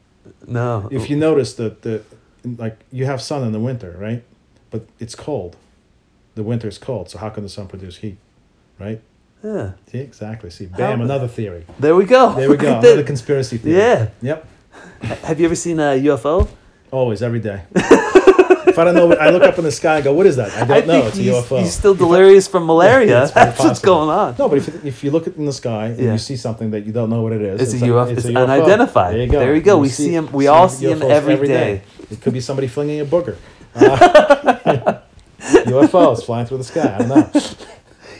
No. If you notice that the, like you have sun in the winter, right? But it's cold. The winter is cold, so how can the sun produce heat, right? Yeah. See, exactly. See, bam, How- another theory. There we go. There we go. Another conspiracy theory. Yeah. Yep. Have you ever seen a UFO? Always, every day. if I don't know, I look up in the sky and go, "What is that?" I don't I know. It's a UFO. he's still I- delirious from malaria. It's That's what's going on. No, but if, if you look in the sky and Yeah. you see something that you don't know what it is, It's, a UFO. It's, UFO. unidentified. There you go. There you go. We see him. We all see him UFOs every day. It could be somebody flinging a booger. Uh, UFOs flying through the sky. I don't know.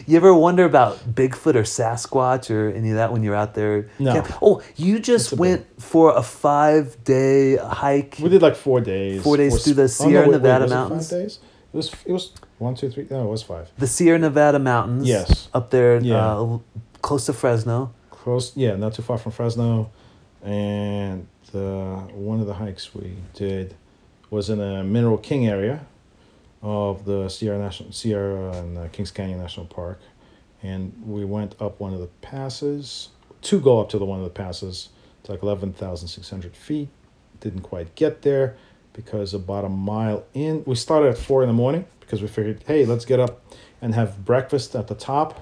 You ever wonder about Bigfoot or Sasquatch or any of that when you're out there? No. Camp- Oh, you just went for a five day hike. We did like four days. Four days through the s- oh, no, Sierra wait, wait, Nevada was it mountains? Five days. It was. It was one, two, three. No, it was five. The Sierra Nevada mountains. Yes. Up there, Yeah. uh, close to Fresno. Close. Yeah, not too far from Fresno, and uh, one of the hikes we did was in a Mineral King area of the Sierra National Sierra and uh, Kings Canyon National Park, and we went up one of the passes to go up to the one of the passes. It's like eleven thousand six hundred feet. Didn't quite get there because about a mile in, we started at four in the morning because we figured, hey, let's get up and have breakfast at the top.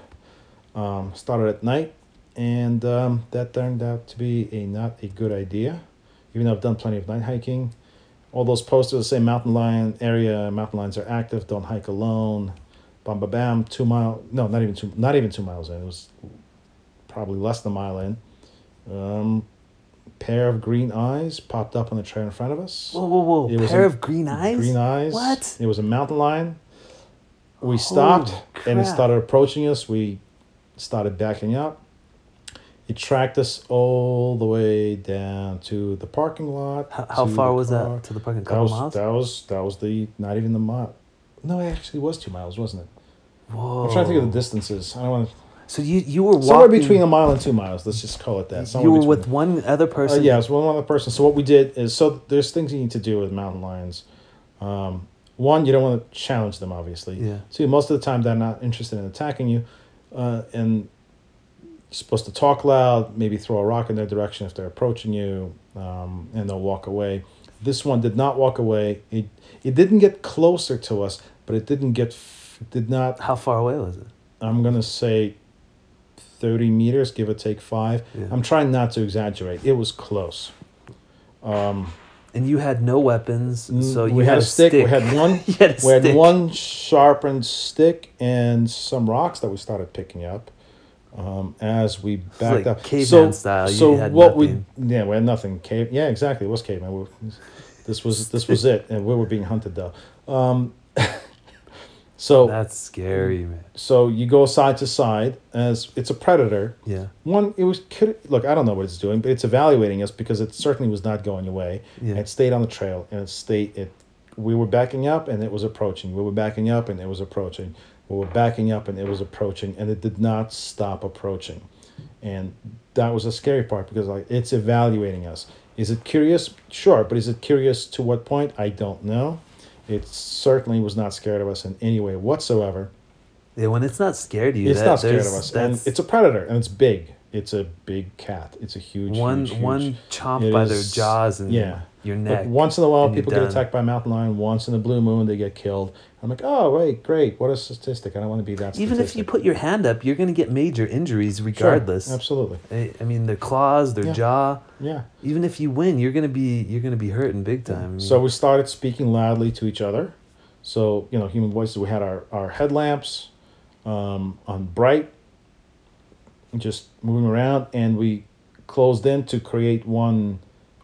Um, started at night, and um, that turned out to be a not a good idea. Even though I've done plenty of night hiking, all those posters say mountain lion area, mountain lions are active, don't hike alone. Bam, bam, bam. Two mile, no, not even two, not even two miles in. It was probably less than a mile in. Um, pair of green eyes popped up on the trail in front of us. Whoa, whoa, whoa! It Pair a- of green eyes. Green eyes. What? It was a mountain lion. We stopped and it started approaching us. We started backing up. It tracked us all the way down to the parking lot. How, how far was car. that to the parking? lot? That was miles. that was that was the not even the mile. No, it actually was two miles, wasn't it? Whoa! I'm trying to think of the distances. I don't want to, So you you were somewhere between a mile and two miles. Let's just call it that. you Somewhere were between. with one other Uh, person. yeah, it was one other person. So what we did is so there's things you need to do with mountain lions. Um, one, you don't want to challenge them, obviously. Yeah. See, most of the time they're not interested in attacking you, uh, and supposed to talk loud, maybe throw a rock in their direction if they're approaching you, um, and they'll walk away. This one did not walk away. It it didn't get closer to us, but it didn't get f- did not. How far away was it? I'm gonna say. 30 meters, give or take five. Yeah. I'm trying not to exaggerate. It was close. Um, And you had no weapons, so you we had, a stick. We had one. Had we had one sharpened stick and some rocks that we started picking up um, as we backed like up. caveman style, you So what nothing. we yeah we had nothing. Cave yeah exactly it was caveman. We, this was this was it, and we were being hunted though. Um, so That's scary, man. so you go side to side as it's a predator. Yeah. One, it was could look. I don't know what it's doing, but it's evaluating us because it certainly was not going away. Yeah. It stayed on the trail, and it stayed. It, we were backing up, and it was approaching. We were backing up, and it was approaching. We were backing up, and it was approaching, and it did not stop approaching, and that was the scary part because like it's evaluating us. Is it curious? Sure, but is it curious to what point? I don't know. It certainly was not scared of us in any way whatsoever. Yeah, when it's not scared of you, It's that, not scared of us, and it's a predator, and it's big. It's a big cat. It's a huge one huge, huge. one chomp It by their jaws and yeah. your neck. once in a while, people get attacked by a mountain lion. Once in a blue moon, they get killed. I'm like, oh wait, great. What a statistic. I don't want to be that. Even if you put your hand up, you're gonna get major injuries Sure, regardless. absolutely. I, I mean, their claws, their Yeah. jaw. Yeah. Even if you win, you're gonna be you're gonna be hurting big time. So we started speaking loudly to each other. So you know, human voices. We had our our headlamps um, on bright, just moving around, and we closed in to create one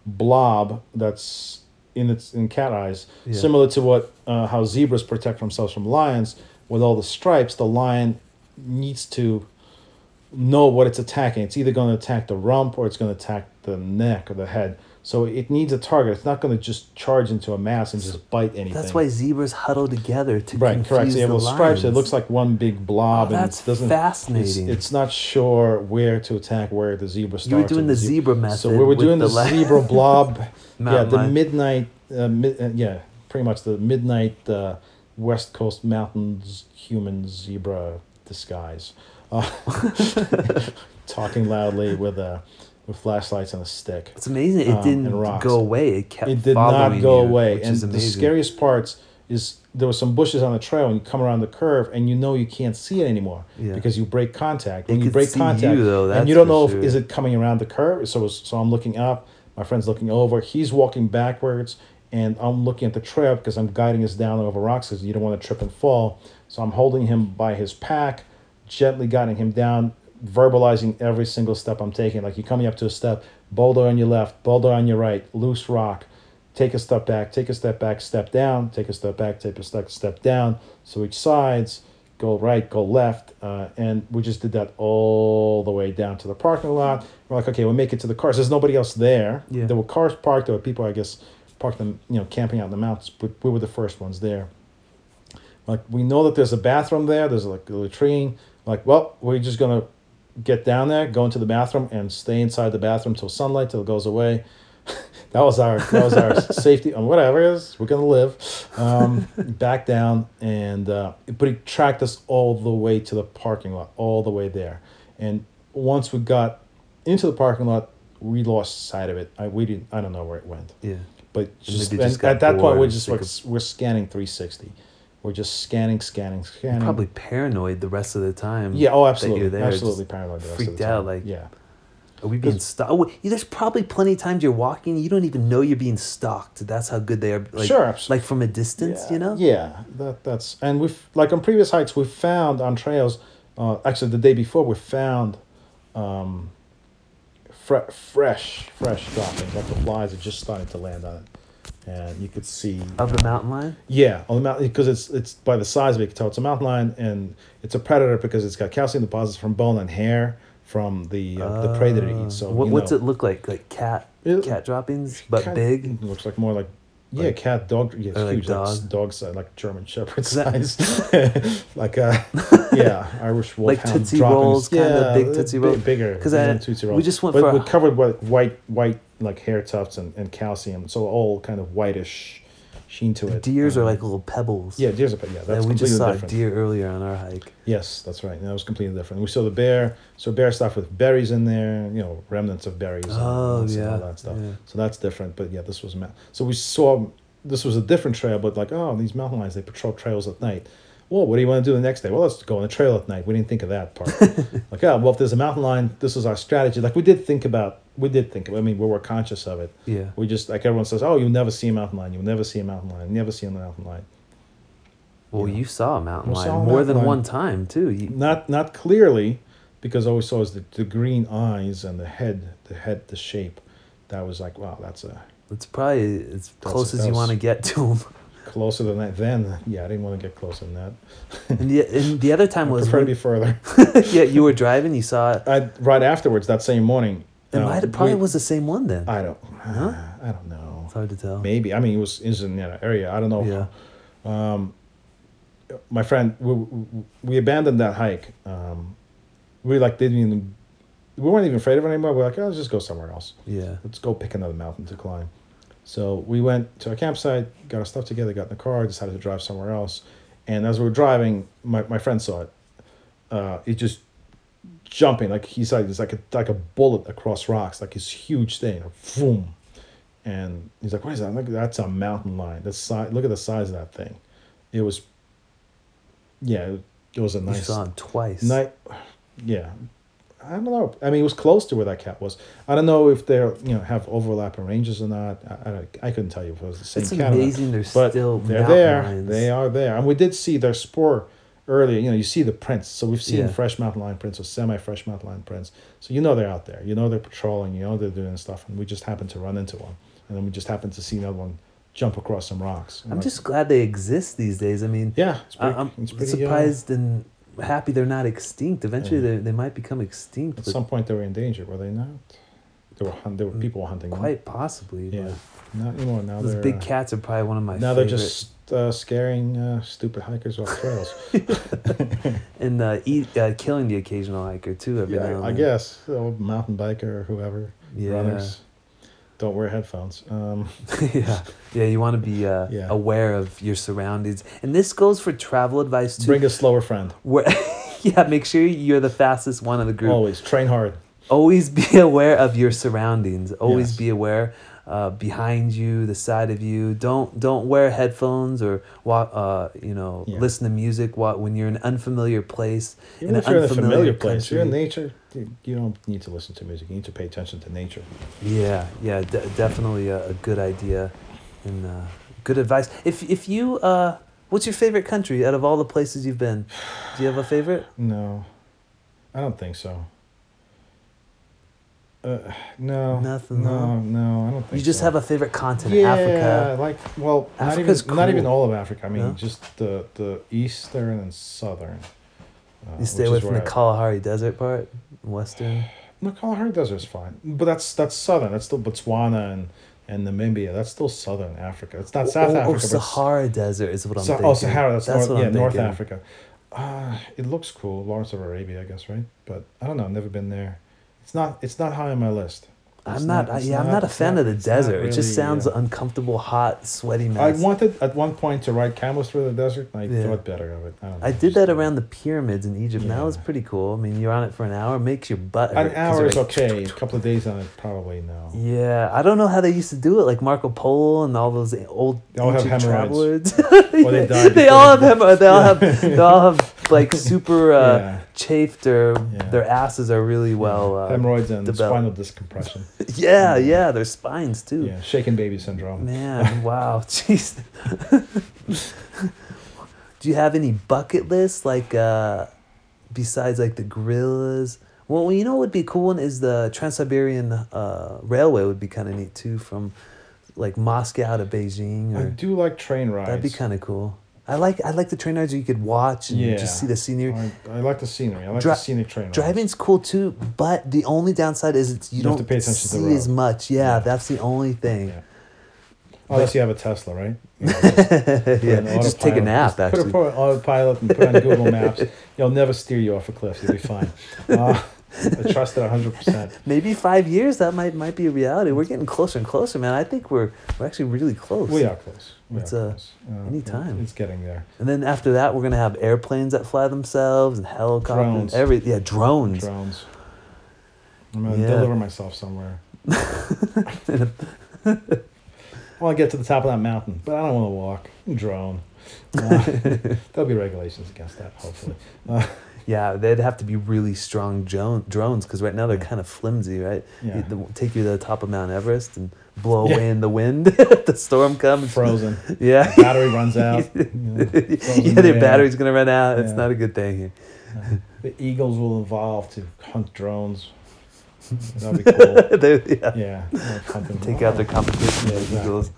blob that's in its in cat eyes, Yeah. similar to what uh, how zebras protect themselves from lions. With all the stripes, the lion needs to know what it's attacking. It's either going to attack the rump or it's going to attack the neck or the head. So it needs a target. It's not going to just charge into a mass and just bite anything. that's why zebras huddle together to Right, confuse correct. So you have the those stripes. It looks like one big blob, Oh, and that's it doesn't. fascinating. It's, it's not sure where to attack, where the zebra starts. You were doing the zebra method. So we were doing the, li- zebra blob. yeah, the midnight. Uh, mid, uh, yeah, pretty much the midnight uh, West Coast mountains human zebra disguise. Uh, talking loudly with a with flashlights and a stick. It's amazing. It um, didn't go away. It kept. It did not go you, away. And the scariest parts is there were some bushes on the trail and you come around the curve and you know you can't see it anymore Yeah. because you break contact. It When you break see contact you, though, and you don't know for if is it coming around the curve. So so I'm looking up, my friend's looking over, he's walking backwards and I'm looking at the trail because I'm guiding us down over rocks because you don't want to trip and fall. So I'm holding him by his pack, gently guiding him down, verbalizing every single step I'm taking. Like you're coming up to a step, boulder on your left, boulder on your right, loose rock. Take a step back, take a step back, step down, take a step back, take a step step down. So each sides, go right, go left, uh, and we just did that all the way down to the parking lot. We're like, okay, we'll make it to the cars. There's nobody else there. Yeah. There were cars parked. There were people, I guess, parked them, you know, camping out in the mountains. But we were the first ones there. Like we know that there's a bathroom there. There's like a latrine. Like, well, we're just gonna get down there, go into the bathroom, and stay inside the bathroom till sunlight till it goes away. that was our that was our safety. And whatever it is, we're gonna live. Um, back down, and uh, but he tracked us all the way to the parking lot, all the way there. And once we got into the parking lot, we lost sight of it. I we didn't. I don't know where it went. Yeah. But just, just at that point, we're just like we're scanning 360. We're just scanning, scanning, scanning. Probably paranoid the rest of the time. Yeah. Oh, absolutely. you're there, absolutely paranoid. The rest freaked of the out, like- yeah. Are we being stalked? Oh, there's probably plenty of times you're walking, you don't even know you're being stalked. That's how good they are. Like, Sure, abs- Like from a distance, yeah. you know. Yeah. That that's and we've like on previous hikes we've found on trails. Uh, actually, the day before we found, um, fre- fresh fresh droppings like the flies are just starting to land on it, and you could see Of the mountain lion. Yeah, on the mountain because it's it's by the size of it, you can tell it's a mountain lion, and it's a predator because it's got calcium deposits from bone and hair from the uh, the prey that it eats. So what, you what's it look like? Like cat It- cat droppings, but kind- big. Looks like more like yeah, Like- cat dog. Yeah, it's huge, like dog? s- dog size, like German Shepherd size, like uh, yeah, Irish Wolfhound, Like Tootsie droppings. Rolls, kinda big uh, Tootsie bi- Roll. bigger 'Cause bigger I- than Tootsie we just went but for we're covered with white white like hair tufts and, and calcium, so all kind of whitish sheen to it. Deers are Um, like little pebbles. yeah, deers are yeah. That's Yeah, we just saw different. a deer earlier on our hike. Yes, that's right. And that was completely different. We saw the bear. So bear stuff with berries in there, you know, remnants of berries Oh, and yeah, all that stuff. yeah. So that's different. But yeah, this was ma- so we saw this was a different trail, but like oh, these mountain lions they patrol trails at night. Well, what do you want to do the next day? Well, let's go on a trail at night. We didn't think of that part. like, oh, well, if there's a mountain lion, this is our strategy. Like we did think about, we did think. Of, it. I mean, we were conscious of it. Yeah. We just like everyone says, oh, you'll never see a mountain lion. You'll never see a mountain lion. Never see a mountain lion. Well, Yeah. you saw a mountain lion a more mountain than lion. one time too. You, not not clearly because all we saw is the, the green eyes and the head the head the shape that was like wow that's a it's probably as close as you want to get to him. closer than that then yeah i didn't want to get closer than that And the, and the other time was prefer to be further yeah, you were driving, you saw it. I, right afterwards that same morning It uh, might it probably we- was the same one then. i don't Huh? i don't know it's hard to tell. maybe i mean it was in that area i don't know Yeah. um my friend we, we, we abandoned that hike um we like didn't even we weren't even afraid of it anymore we're like oh, let's just go somewhere else Yeah. let's go pick another mountain to climb. So we went to our campsite, got our stuff together, got in the car, decided to drive somewhere else. And as we were driving, my, my friend saw it. Uh, it just jumping like he's said, it's like a like a bullet across rocks, like this huge thing, boom. And he's like, "What is that?" Like, that's a mountain lion. That's si- look at the size of that thing. It was, yeah, it, it was a You nice saw him twice. Night, yeah. I don't know. I mean, it was close to where that cat was. I don't know if they're you know have overlapping ranges or not. I I, I couldn't tell you if it was the same It's cat. amazing they're But still they're there. lions. They are there, and we did see their spoor earlier. You know, you see the prints. So we've seen Yeah. fresh mountain lion prints or semi-fresh mountain lion prints. So you know they're out there. You know they're patrolling. You know they're doing stuff, and we just happened to run into one, and then we just happened to see another one jump across some rocks. I'm like, just glad they exist these days. I mean, yeah. It's pretty, I'm it's pretty, uh, surprised and happy they're not extinct. Eventually, Yeah. they they might become extinct. At some point, they were in danger, were they not? There were there were people hunting them. quite possibly. Yeah, not anymore. Now those big uh, cats are probably one of my now favorite. they're just uh, scaring uh, stupid hikers off trails. and uh, eat uh, killing the occasional hiker too. Every now yeah, and I guess mountain biker or whoever Yeah. runners don't wear headphones. Um, yeah, yeah. You want to be uh, Yeah. aware of your surroundings, and this goes for travel advice too. bring a slower friend. Where, yeah, make sure you're the fastest one of the group. Always train hard. Always be aware of your surroundings. Always Yes. be aware uh, behind you, the side of you. Don't don't wear headphones or. Uh, you know, Yeah. listen to music while when you're in an unfamiliar place. Even in if you're in a familiar place, you're in nature. You, don't need to listen to music. You need to pay attention to nature. Yeah, yeah, de- definitely a, a good idea, and uh, good advice. If if you uh, what's your favorite country out of all the places you've been? Do you have a favorite? No, I don't think so. Uh, no, Nothing, No, huh? no, I don't think. You just so. have a favorite continent, yeah, Africa. like well, Africa's not even not even all of Africa. I mean, No? just the the eastern and southern. Uh, You stay away from the I- Kalahari Desert part, Western. No, Kalahari Desert is fine, but that's that's southern. That's still Botswana and and Namibia. That's still southern Africa. It's not South oh, Africa. oh, Sahara Desert is what I'm Sa- thinking. oh, Sahara. That's, north. what yeah, North. Africa. Uh, it looks cool. Lawrence of Arabia, I guess, right? But I don't know. I've never been there. It's not. It's not high on my list. It's I'm not. I, it's yeah, I'm not a fan not- of the not desert. it just sounds uh, uncomfortable, hot, sweaty I wanted at one point to ride camels through the desert, and I Yeah. thought better of it. I, don't know, I did that around the pyramids in Egypt. and That was pretty cool. I mean, you're on it for an hour, makes your butt hurt. An hour is like, okay. A couple of days on it, probably no. Yeah, I don't know how they used to do it, like Marco Polo and all those old They all ancient travelers. Or they They all have hemorrhoids. They all have. They all have like super uh, yeah. Chafed or Yeah. their asses are really well. Uh, hemorrhoids and developed. spinal discompression. yeah, yeah, their spines too. yeah, shaken baby syndrome. Man, wow, jeez. Do you have any bucket lists like uh besides like the gorillas? Well, you know what would be cool one is the Trans-Siberian uh, Railway would be kind of neat too from like Moscow to Beijing I do like train rides. that'd be kind of cool. I like I like the train rides where you could watch and Yeah. just see the scenery. I, I like the scenery. I like Dri- the scenic train rides. Driving's cool too, but the only downside is it's you, You don't have to pay attention to see the road. as much. Yeah, Yeah. that's the only thing. Yeah. Unless you have a Tesla, right? You know, yeah, just take a nap. Just Actually, Put a put autopilot and put on Google Maps. You'll never steer you off a cliff. You'll be fine. Uh, I trust it hundred percent. Maybe five years that might might be a reality. We're getting closer and closer, man. I think we're we're actually really close. We are close. We It's, are uh, close. Uh, anytime. It's getting there. And then after that, we're gonna have airplanes that fly themselves and helicopters, Drones. every yeah drones. Drones. I'm gonna Yeah. deliver myself somewhere. I want to get to the top of that mountain, but I don't want to walk. Drone. Uh, there'll be regulations against that, hopefully. Uh, Yeah, they'd have to be really strong drone, drones because right now they're Yeah. kind of flimsy, right? yeah. You- take you to the top of Mount Everest and blow Yeah. away in the wind. the storm comes. Frozen. Yeah. Battery runs out. you know, yeah, their air. battery's gonna run out. It's not a good thing here. Uh, the eagles will evolve to hunt drones. That'd be cool. They- yeah. Yeah. Take out their competition, Yeah, the exactly. Eagles.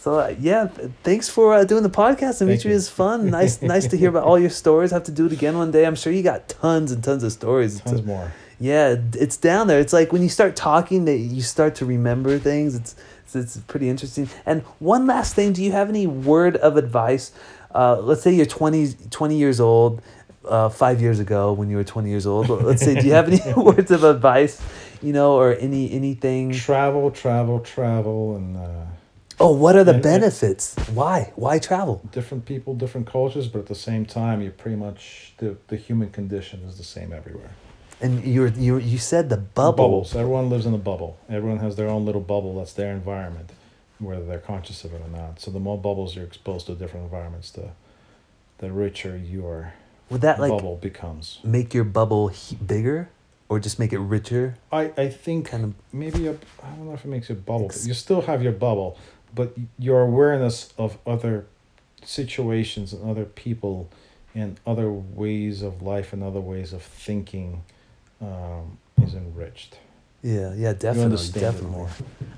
So uh, yeah, thanks for uh, doing the podcast, Demitry. It's fun. Nice, nice to hear about all your stories. have to do it again one day. I'm sure you got tons and tons of stories. A- Tons more. Yeah, it's down there. It's like when you start talking that you start to remember things. It's, it's it's pretty interesting. And one last thing, do you have any word of advice? Uh, let's say you're 20, 20 years old, uh, five years ago when you were 20 years old. Let's say, do you have any words of advice, you know, or any anything? Travel, travel, travel, and uh, Oh, what are the And- and- benefits? Why? Why travel? different people, different cultures, but at the same time, you're pretty much the the human condition is the same everywhere. And you you you said the bubble. Bubbles. Everyone lives in a bubble. Everyone has their own little bubble. That's their environment, whether they're conscious of it or not. So the more bubbles you're exposed to different environments, the the richer your Would that like bubble becomes. make your bubble he- bigger, or just make it richer? I, I think Kind of. maybe a, I don't know if it makes a bubble. Ex- you still have your bubble, but your awareness of other situations and other people and other ways of life and other ways of thinking um, is enriched. Yeah, yeah, definitely, definitely. more.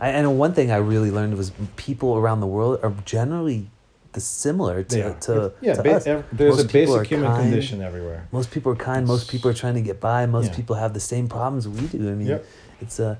I, and one thing I really learned was people around the world are generally the similar to are. to, yeah, to ba- us. ev- there's Most a basic human kind. condition everywhere. Most people are kind. Most people are trying to get by. Most Yeah. people have the same problems we do. I mean, Yep. it's a,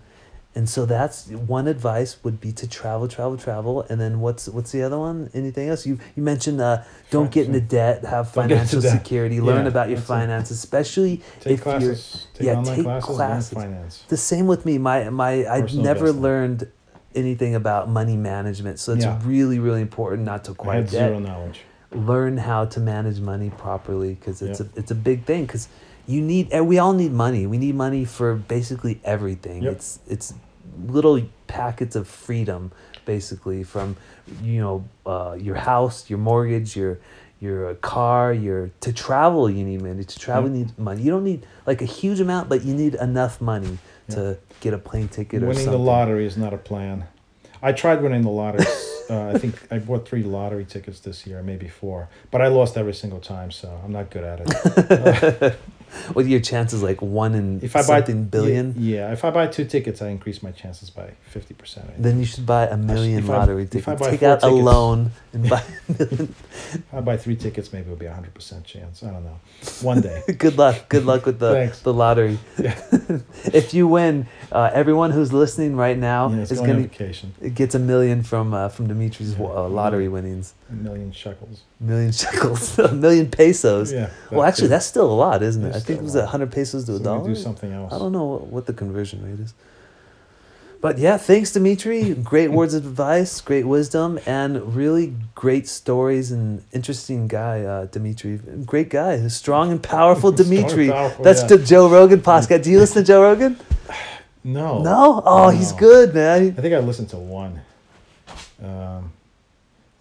and so that's one advice would be to travel, travel, travel. And then what's what's the other one? Anything else? You you mentioned uh, don't get into debt, have Don't get into financial debt. security, learn Yeah, about your finances, especially Take if you're take yeah, take classes, classes. the same with me. My my I never learned anything about money management, so it's Yeah. really really important not to I acquire had debt. zero knowledge. Learn how to manage money properly because it's Yep. a it's a big thing because you need and we all need money. We need money for basically everything. Yep. It's it's little packets of freedom basically from you know uh, your house, your mortgage, your your uh, car, your to travel you need money. To travel you need money. You don't need like a huge amount, but you need enough money to get a plane ticket or Winning something. the lottery is not a plan. I tried winning the lottery. uh, I think I bought three lottery tickets this year, maybe four, but I lost every single time, so I'm not good at it. What your chances like one in If I buy something billion? yeah, if I buy two tickets, I increase my chances by fifty percent. Then you should buy a million I- lottery if I tickets. buy Take out a loan and buy a million. If I buy three tickets, maybe it'll be a hundred percent chance. I don't know. One day. Good luck. Good luck with the, Thanks. the lottery. Yeah. if you win, uh, everyone who's listening right now yeah, is going on gonna vacation. it gets a million from uh, from Demitry's Yeah. uh, lottery winnings. A million shekels. Million shekels, a million pesos. Yeah. well, actually, that's still a lot, isn't it? I think it was a hundred pesos to a So we dollar. do something else. I don't know what, what the conversion rate is. But yeah, thanks, Demitry. Great words of advice, great wisdom, and really great stories and interesting guy, uh, Demitry. Great guy, strong and powerful Strong and Demitry. powerful, That's yeah. the Joe Rogan podcast. Do you listen to Joe Rogan? No. No? Oh, he's good, man. I think I listened to one. Um,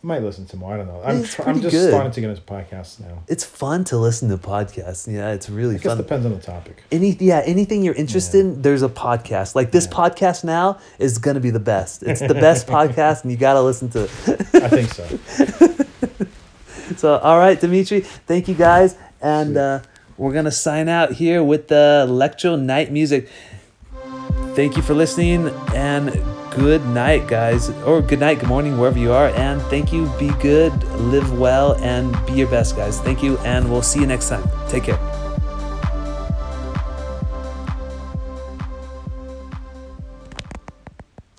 I might listen to more. I don't know. I'm tr- I'm just good. starting to get into podcasts now. It's fun to listen to podcasts. Yeah, it's really I guess fun. depends on the topic. Any yeah, anything you're interested Yeah. in, there's a podcast. Like this Yeah. podcast now is gonna be the best. It's the best podcast, and you gotta listen to it. I think so. So, all right, Demitry, thank you guys. And uh, we're going to sign out here with the electro night music. Thank you for listening and good night, guys. Or good night, good morning, wherever you are. And thank you. Be good, live well, and be your best, guys. Thank you. And we'll see you next time. Take care.